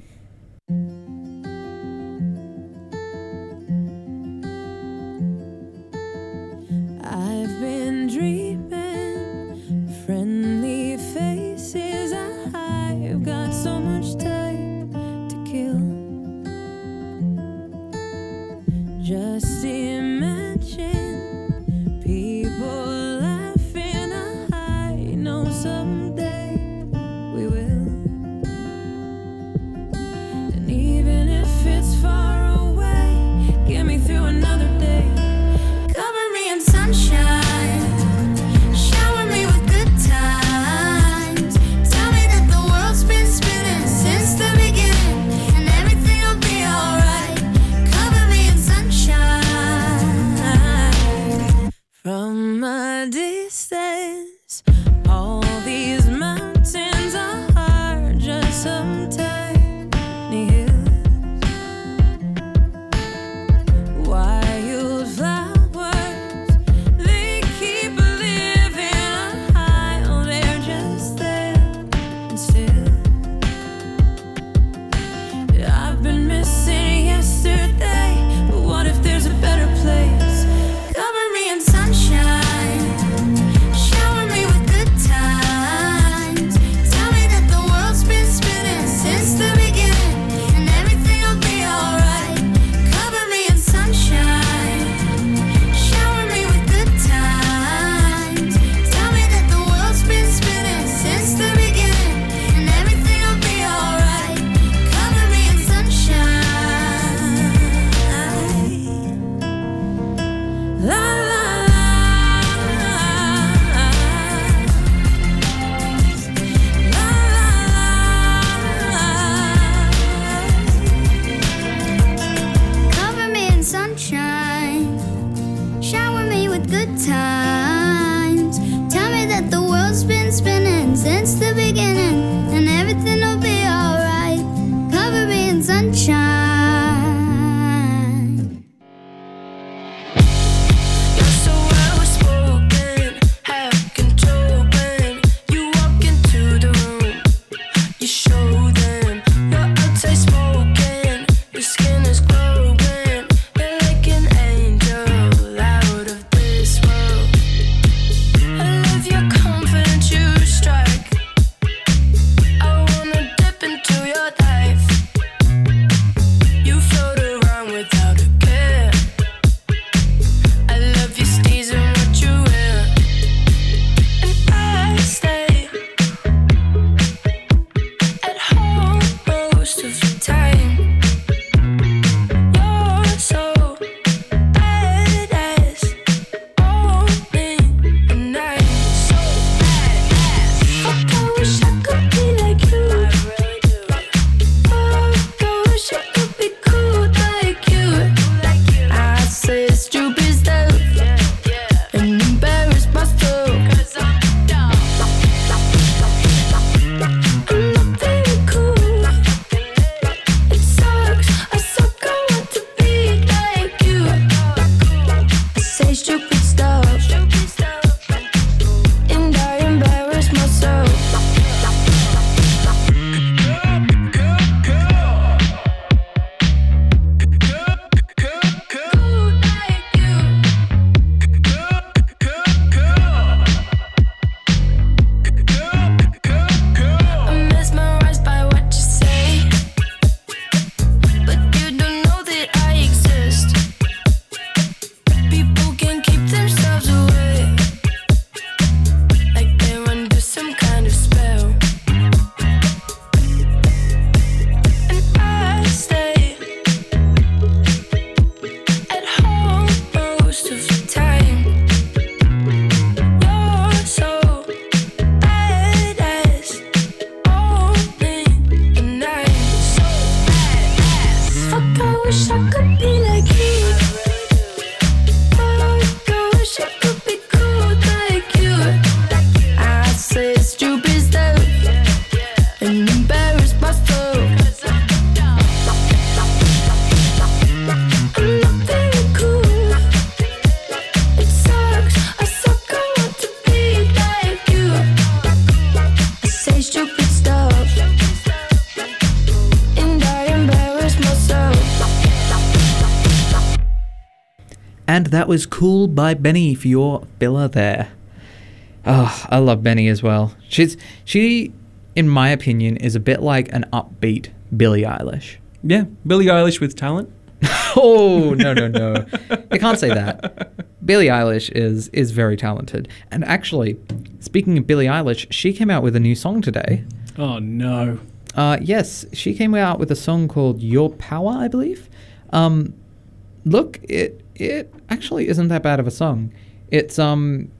That was Cool by Benee for your filler there. Oh, I love Benee as well. She's she, in my opinion, is a bit like an upbeat Billie Eilish. Yeah, Billie Eilish with talent. oh no no no! you can't say that. Billie Eilish is is very talented, and actually, speaking of Billie Eilish, she came out with a new song today. Oh no. Uh, yes, she came out with a song called "Your Power," I believe. Um, look, it it actually isn't that bad of a song. It's um,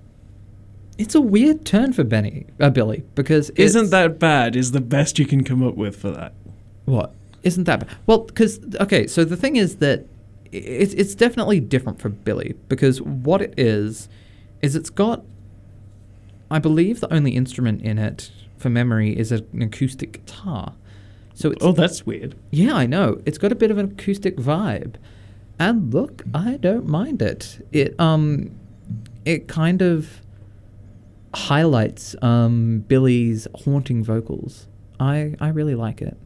it's a weird turn for Benee, uh, Billie, because it's, Isn't that bad? Is the best you can come up with for that? What? Isn't that bad? Well, because okay, so the thing is that it's it's definitely different for Billie because what it is is it's got, I believe, the only instrument in it for memory is an acoustic guitar. So it's Oh, that's weird. yeah, I know. It's got a bit of an acoustic vibe. And look, I don't mind it. It um it kind of highlights um Billie's haunting vocals. I I really like it.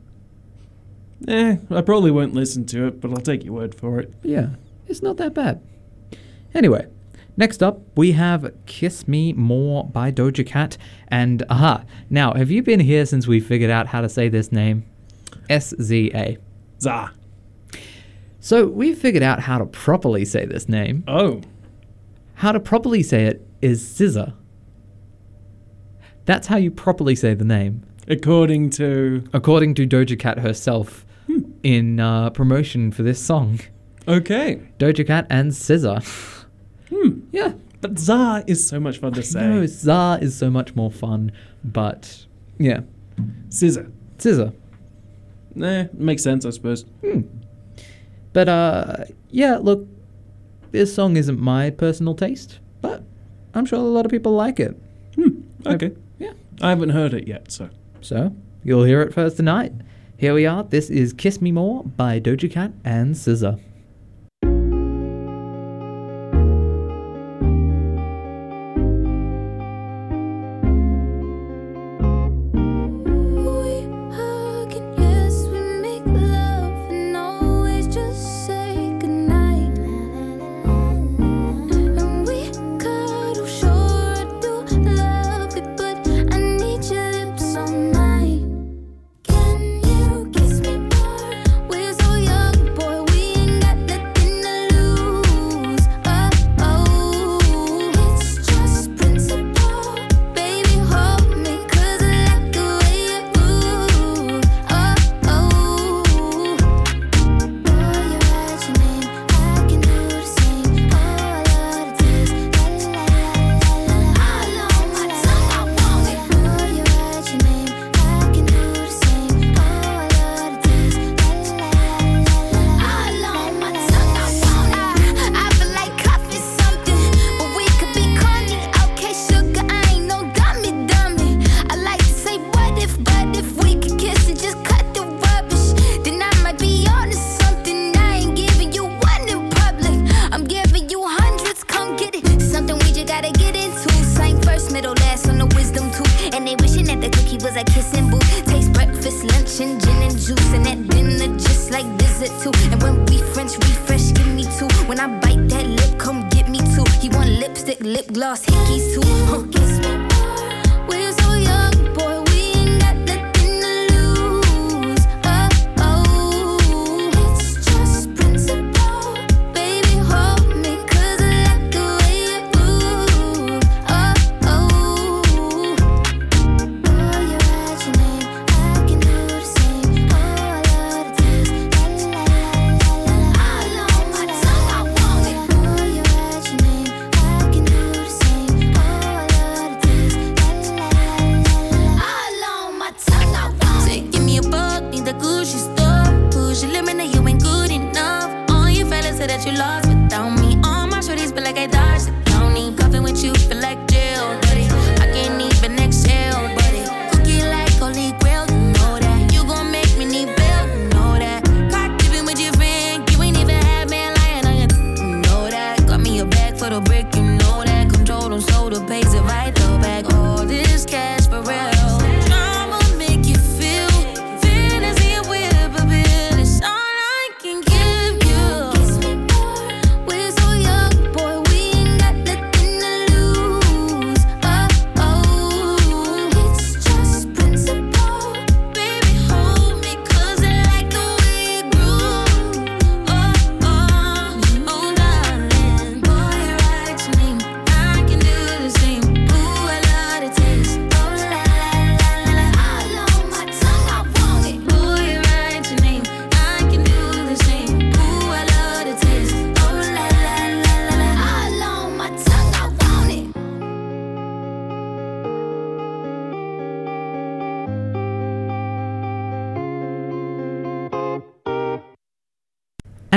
Eh, I probably won't listen to it, but I'll take your word for it. Yeah, it's not that bad. Anyway, next up we have Kiss Me More by Doja Cat. And aha, now have you been here since we figured out how to say this name? S Z A. Zah. So we've figured out how to properly say this name. Oh. How to properly say it is scissor. That's how you properly say the name. According to. According to Doja Cat herself in uh, promotion for this song. Okay. Doja Cat and SZA. Hmm. Yeah. But Zah is so much fun to say. No, Zah is so much more fun, but yeah. Scissor. Scissor. Eh, makes sense, I suppose. But uh yeah, look, this song isn't my personal taste, but I'm sure a lot of people like it. Okay. yeah. I haven't heard it yet, so. So, you'll hear it first tonight. Here we are. This is Kiss Me More by Doja Cat and SZA.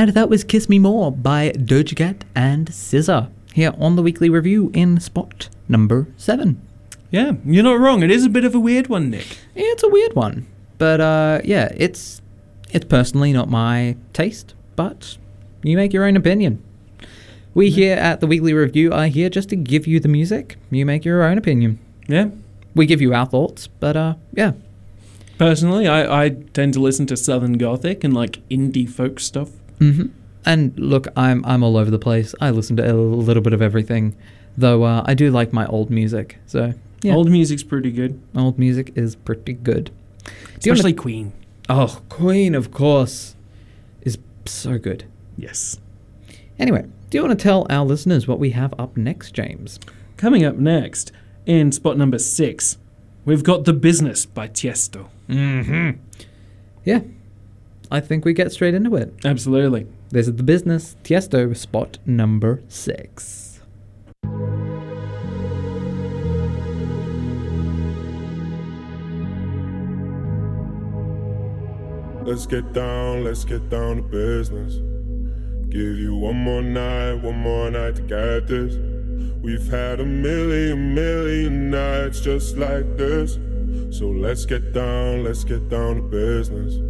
And that was Kiss Me More by Doja Cat and SZA here on the weekly review in spot number seven. Yeah, you're not wrong. It is a bit of a weird one, Nick. Yeah, it's a weird one. But uh, yeah, it's it's personally not my taste, but you make your own opinion. We here at the weekly review are here just to give you the music. You make your own opinion. Yeah. We give you our thoughts, but uh, yeah. Personally, I, I tend to listen to Southern Gothic and like indie folk stuff. Hmm And look, I'm I'm all over the place. I listen to a little bit of everything, though uh, I do like my old music. So yeah. Old music's pretty good. Old music is pretty good. Do you wanna- Especially Queen. Oh, Queen, of course, is so good. Yes. Anyway, do you want to tell our listeners what we have up next, James? Coming up next, in spot number six, we've got The Business by Tiesto. Mm-hmm. Yeah, I think we get straight into it. Absolutely. This is the business Tiesto spot number six. Let's get down, let's get down to business. Give you one more night, one more night to get this. We've had a million, million nights just like this. So let's get down, let's get down to business.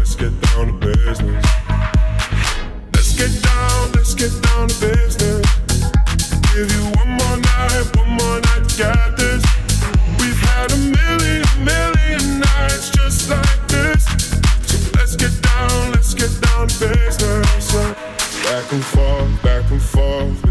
Back and forth, back and forth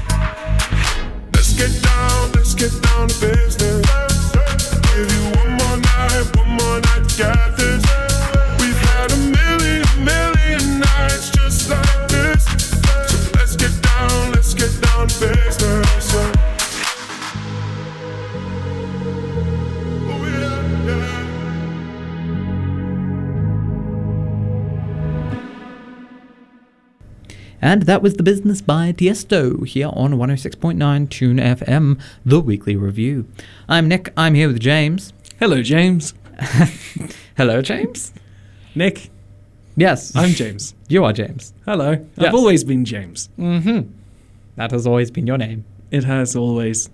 Let's get down, let's get down to business. Give you one more night, one more night to get this. And that was The Business by Tiesto here on 106.9 Tune FM, the weekly review. I'm Nick, I'm here with James. Hello, James. Hello, James. Nick. Yes. I'm James. You are James. Hello. Yes. I've always been James. Mm-hmm. That has always been your name. It has always.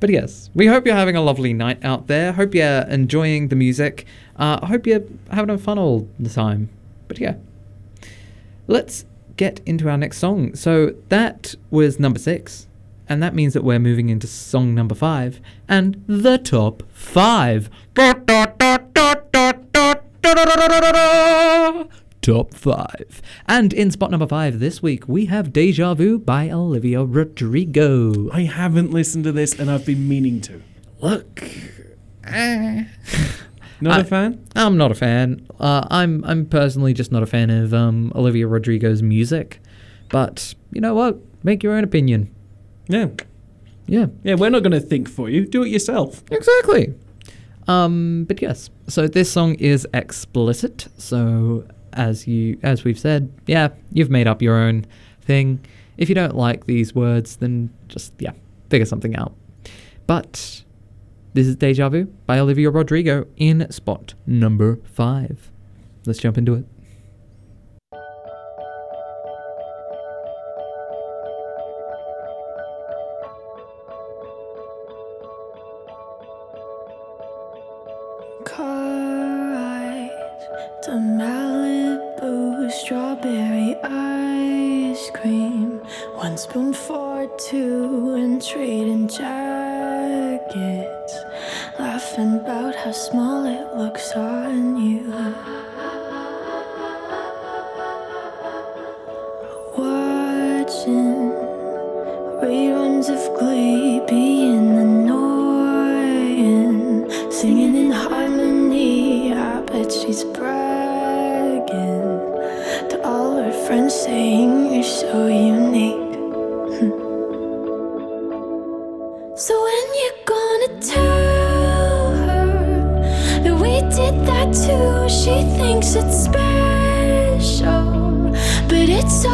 But yes, we hope you're having a lovely night out there. Hope you're enjoying the music. Uh, I hope you're having fun all the time. But yeah, let's get into our next song. So that was number six, and that means that we're moving into song number five and the top five. Top five. And in spot number five this week, we have Deja Vu by Olivia Rodrigo. I haven't listened to this and I've been meaning to. Look. eh. Not I, a fan. I'm not a fan. Uh, I'm I'm personally just not a fan of um, Olivia Rodrigo's music. But you know what? Make your own opinion. Yeah. Yeah. Yeah, we're not going to think for you. Do it yourself. Exactly. Um, but yes, so this song is explicit. So as you as we've said, yeah, you've made up your own thing. If you don't like these words, then just yeah, figure something out. But this is Deja Vu by Olivia Rodrigo in spot number five. Let's jump into it. Strawberry ice cream, one spoon for two and trading jars forgets, laughing about how small it looks on you. Watching reruns of Glee, being annoying, singing in harmony. I bet she's bragging to all her friends, saying you're so young. she thinks it's special, but it's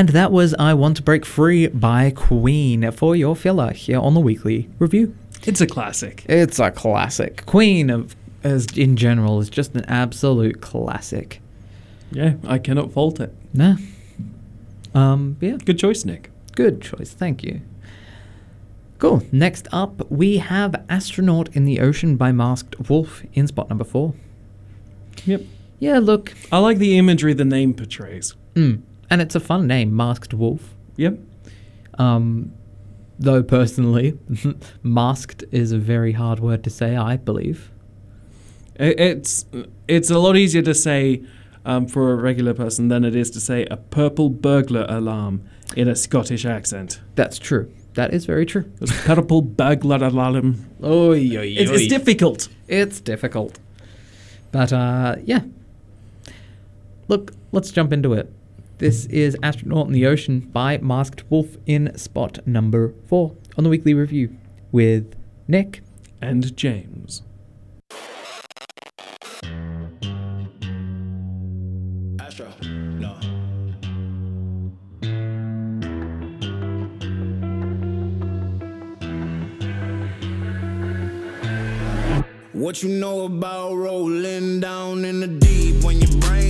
And that was I Want to Break Free by Queen for your filler here on the weekly review. It's a classic. It's a classic. Queen of as in general is just an absolute classic. Yeah, I cannot fault it. Nah. Um yeah. Good choice, Nick. Good choice, thank you. Cool. Next up we have Astronaut in the Ocean by Masked Wolf in spot number four. Yep. Yeah, look. I like the imagery the name portrays. Mm. And it's a fun name, Masked Wolf. Yep. Um, though personally, masked is a very hard word to say. I believe. It's it's a lot easier to say um, for a regular person than it is to say a purple burglar alarm in a Scottish accent. That's true. That is very true. It's purple burglar alarm. Oy, oy, It's, it's difficult. It's difficult. But uh, yeah. Look, let's jump into it. This is Astronaut in the Ocean by Masked Wolf in spot number four on the weekly review with Nick and James. Astro, no. What you know about rolling down in the deep? When your brain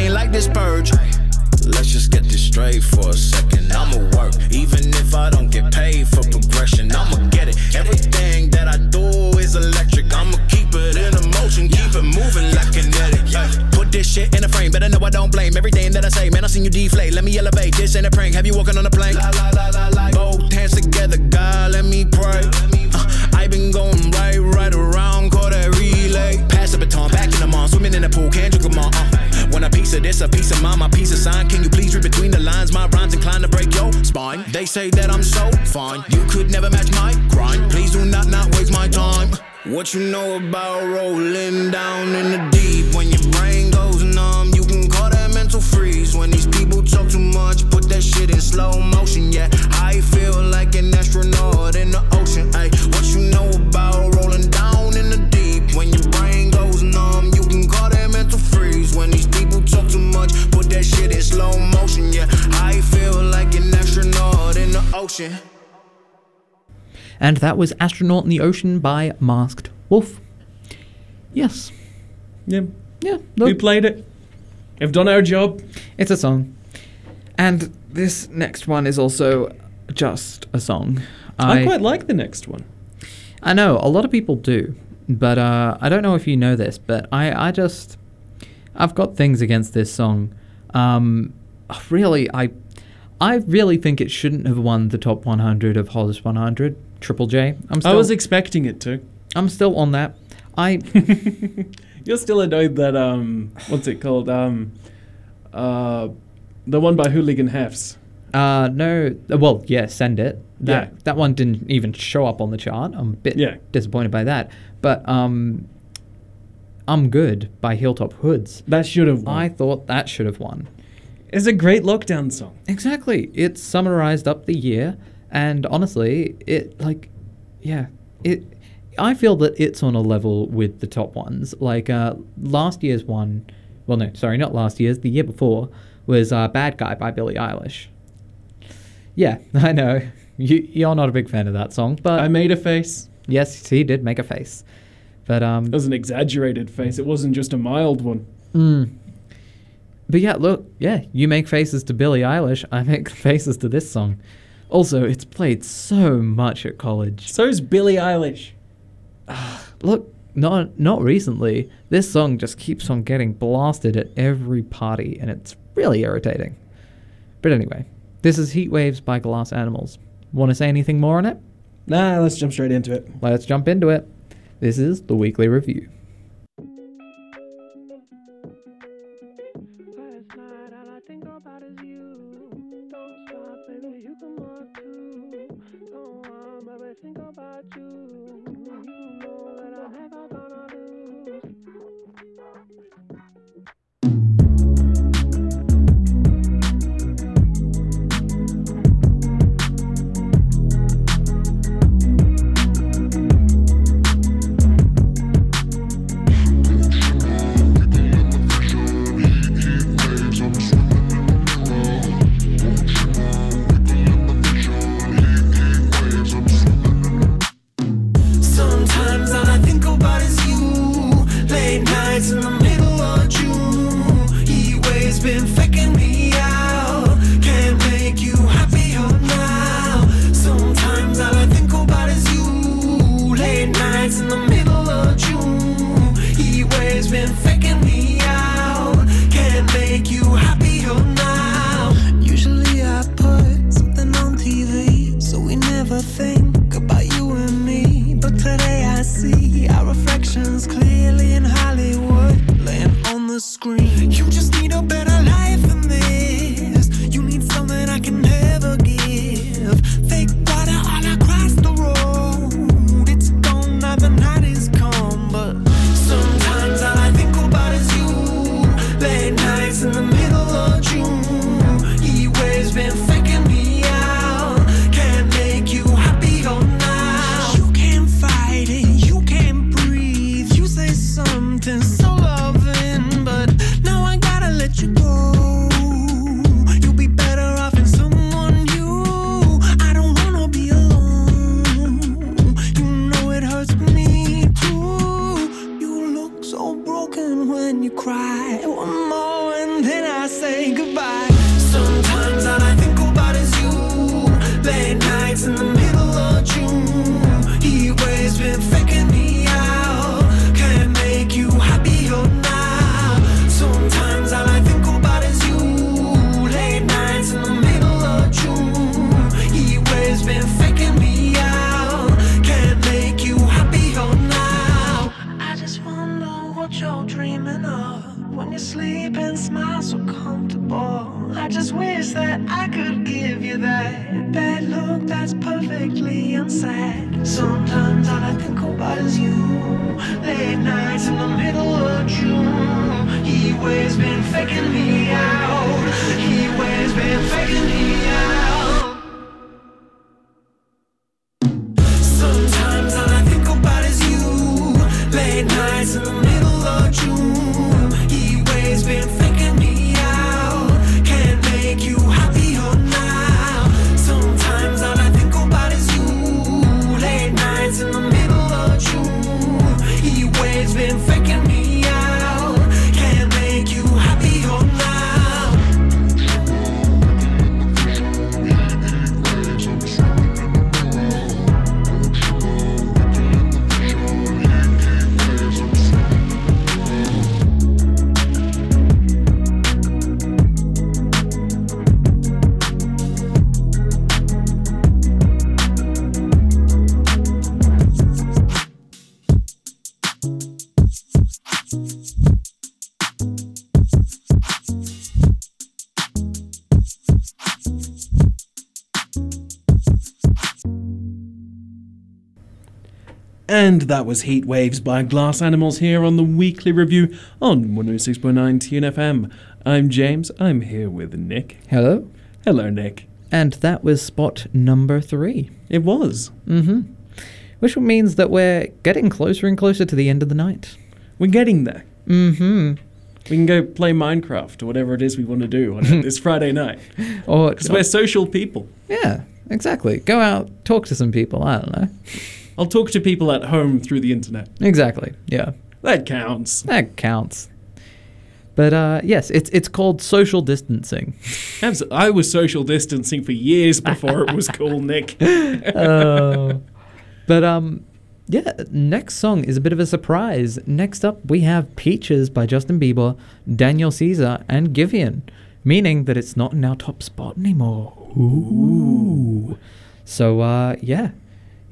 like this purge. Let's just get this straight for a second. I'ma work, even if I don't get paid for progression. I'ma get it. Everything that I do is electric. I'ma keep it in a motion, keep it moving like kinetic. Put this shit in a frame, better know I don't blame everything that I say. Man, I seen you deflate. Let me elevate. This ain't a prank. Have you walking on a plane? Both hands together, God, let me pray. Uh, I been going right, right around, call that Pass the baton, back in the mall, swimming in the pool, can't drink 'em all. Uh, when a piece of this, a piece of mine, my piece of sign. Can you please read between the lines? My rhymes inclined to break your spine. They say that I'm so fine, you could never match my grind. Please do not not waste my time. What you know about rolling down in the deep? When your brain goes numb, you can call that mental freeze. When these people talk too much, put that shit in slow motion. Yeah, I feel like an astronaut in the ocean. Ay, what you know about rolling down that shit in slow motion. Yeah, I feel like an astronaut in the ocean. And that was Astronaut in the Ocean by Masked Wolf. Yes. Yeah. Yeah. We played it. We've done our job. It's a song. And this next one is also just a song. I, quite like the next one. I know a lot of people do, but uh, I don't know if you know this, but I, I just I've got things against this song. Um, really, I I really think it shouldn't have won the top 100 of Hottest 100. Triple J. I'm I was expecting it to. I'm still on that. I You're still annoyed that um, what's it called? Um, uh, the one by Hooligan Hefs. uh no well yeah send it that Yeah. that one didn't even show up on the chart I'm a bit Yeah. disappointed by that but um I'm good by Hilltop Hoods That should have won. I thought that should have won It's a great lockdown song. Exactly. It summarized up the year, and honestly, it like, yeah, it. I feel that it's on a level with the top ones. Like uh, last year's one, well, no, sorry, not last year's. The year before was uh, "Bad Guy" by Billie Eilish. Yeah, I know you you're not a big fan of that song, but I made a face. yes, he did make a face, but um, It was an exaggerated face. It wasn't just a mild one. Mm. But yeah, look, yeah, you make faces to Billie Eilish, I make faces to this song. Also, it's played so much at college. So's Billie Eilish. Look, not not recently. This song just keeps on getting blasted at every party, and it's really irritating. But anyway, this is Heat Waves by Glass Animals. Want to say anything more on it? Nah, let's jump straight into it. Let's jump into it. This is the weekly review. Been faking And that was Heat Waves by Glass Animals here on the weekly review on 106.9 Tune FM. I'm James. I'm here with Nick. Hello. Hello, Nick. And that was spot number three. It was. Mm-hmm. Which means that we're getting closer and closer to the end of the night. We're getting there. Mm-hmm. We can go play Minecraft or whatever it is we want to do on this Friday night. Or Because we're social people. Yeah, exactly. Go out, talk to some people. I don't know. I'll talk to people at home through the internet. Exactly. Yeah. That counts. That counts. But uh, yes, it's it's called social distancing. I was social distancing for years before it was cool, Nick. Oh. but um, yeah. Next song is a bit of a surprise. Next up, we have "Peaches" by Justin Bieber, Daniel Caesar, and Giveon, meaning that it's not in our top spot anymore. Ooh. So uh, yeah,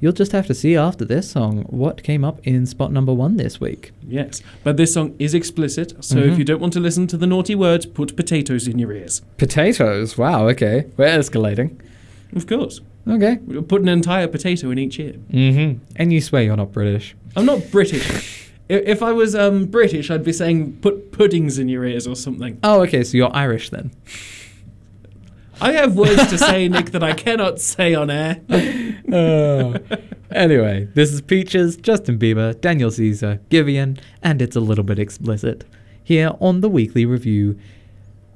you'll just have to see after this song what came up in spot number one this week. Yes, but this song is explicit, so Mhm. if you don't want to listen to the naughty words, put potatoes in your ears. Potatoes. Wow. Okay, we're escalating. Of course. Okay. We'll put an entire potato in each ear. Mm-hmm. And you swear you're not British. I'm not British. If I was um, British, I'd be saying put puddings in your ears or something. Oh, okay. So you're Irish then. I have words to say, Nick, that I cannot say on air. Oh. anyway, this is Peaches, Justin Bieber, Daniel Caesar, Giveon, and it's a little bit explicit here on the weekly review.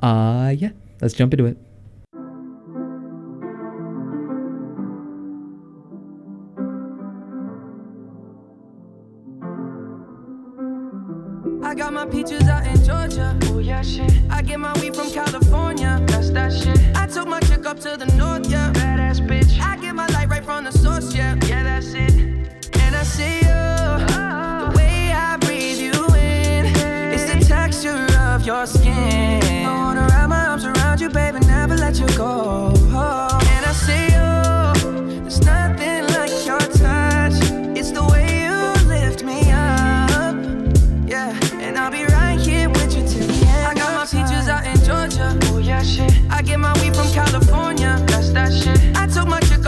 Uh, yeah, let's jump into it. I got my peaches out in Georgia. Oh yeah, shit. I get my weed took my chick up to the north, yeah. Badass bitch. I get my light right from the source, yeah. Yeah, that's it. And I see you. The way I breathe you in. It's the texture of your skin. I wanna wrap my arms around you, baby, never let you go.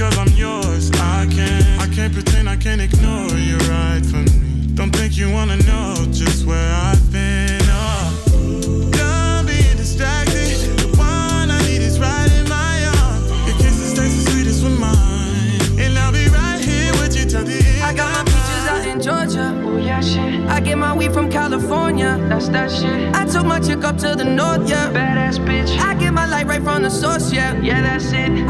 in my hand because I'm yours. I can't, I can't pretend, I can't ignore you right from me. Don't think you wanna know just where I've been. Oh, done being distracted. The one I need is right in my arms. Your kisses taste the sweetest with mine, and I'll be right here with you till the end. I got my peaches out in Georgia. Oh yeah, shit. I get my weed from California. That's that shit. I took my chick up to the north, yeah. Badass bitch. I get my light right from the source, yeah. Yeah, that's it.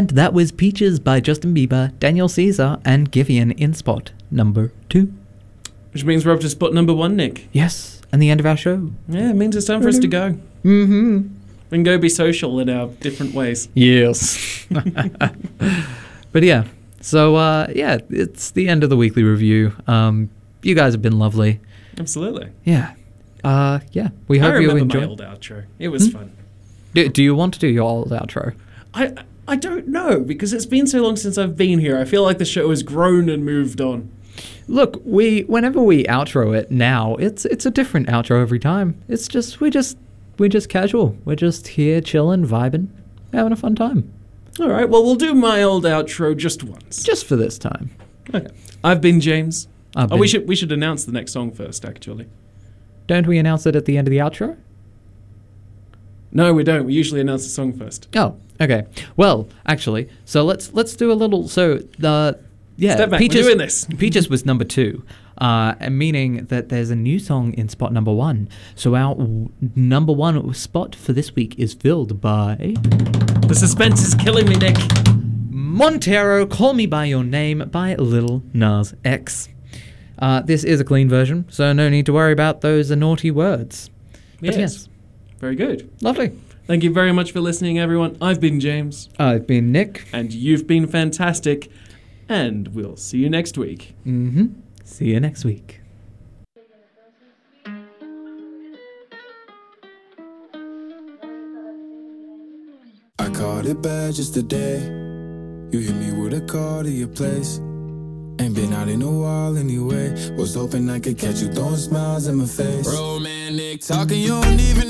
And that was Peaches by Justin Bieber, Daniel Caesar, and Giveon in spot number two. Which means we're up to spot number one, Nick. Yes, and the end of our show. Yeah, it means it's time for us to go. Mm-hmm. We can go be social in our different ways. Yes. but yeah, so uh, yeah, it's the end of the weekly review. Um, you guys have been lovely. Absolutely. Yeah. Uh, yeah. We hope you remember enjoy. my old outro. It was Hmm? fun. Do, do you want to do your old outro? I I don't know because it's been so long since I've been here. I feel like the show has grown and moved on. Look, we whenever we outro it now, it's it's a different outro every time. It's just we just we're just casual. We're just here chilling, vibing, having a fun time. All right. Well, we'll do my old outro just once. Just for this time. Okay. I've been James. I've oh, we should we should announce the next song first, actually. Don't we announce it at the end of the outro? No, we don't. We usually announce the song first. Oh, okay. Well, actually, so let's let's do a little. So the yeah, Step back, we're doing this. Peaches was number two, uh, and meaning that there's a new song in spot number one. So our w- number one spot for this week is filled by the suspense is killing me, Nick. Montero, "Call Me by Your Name" by Lil Nas X. Uh, this is a clean version, so no need to worry about those naughty words. But Yes. Very good. Lovely. Thank you very much for listening, everyone. I've been James. I've been Nick. And you've been fantastic. And we'll see you next week. Mm-hmm. See you next week. I caught it bad just today. You hit me with a call to your place. Ain't been out in a while anyway. Was hoping I could catch you throwing smiles in my face. Romantic talking, you don't even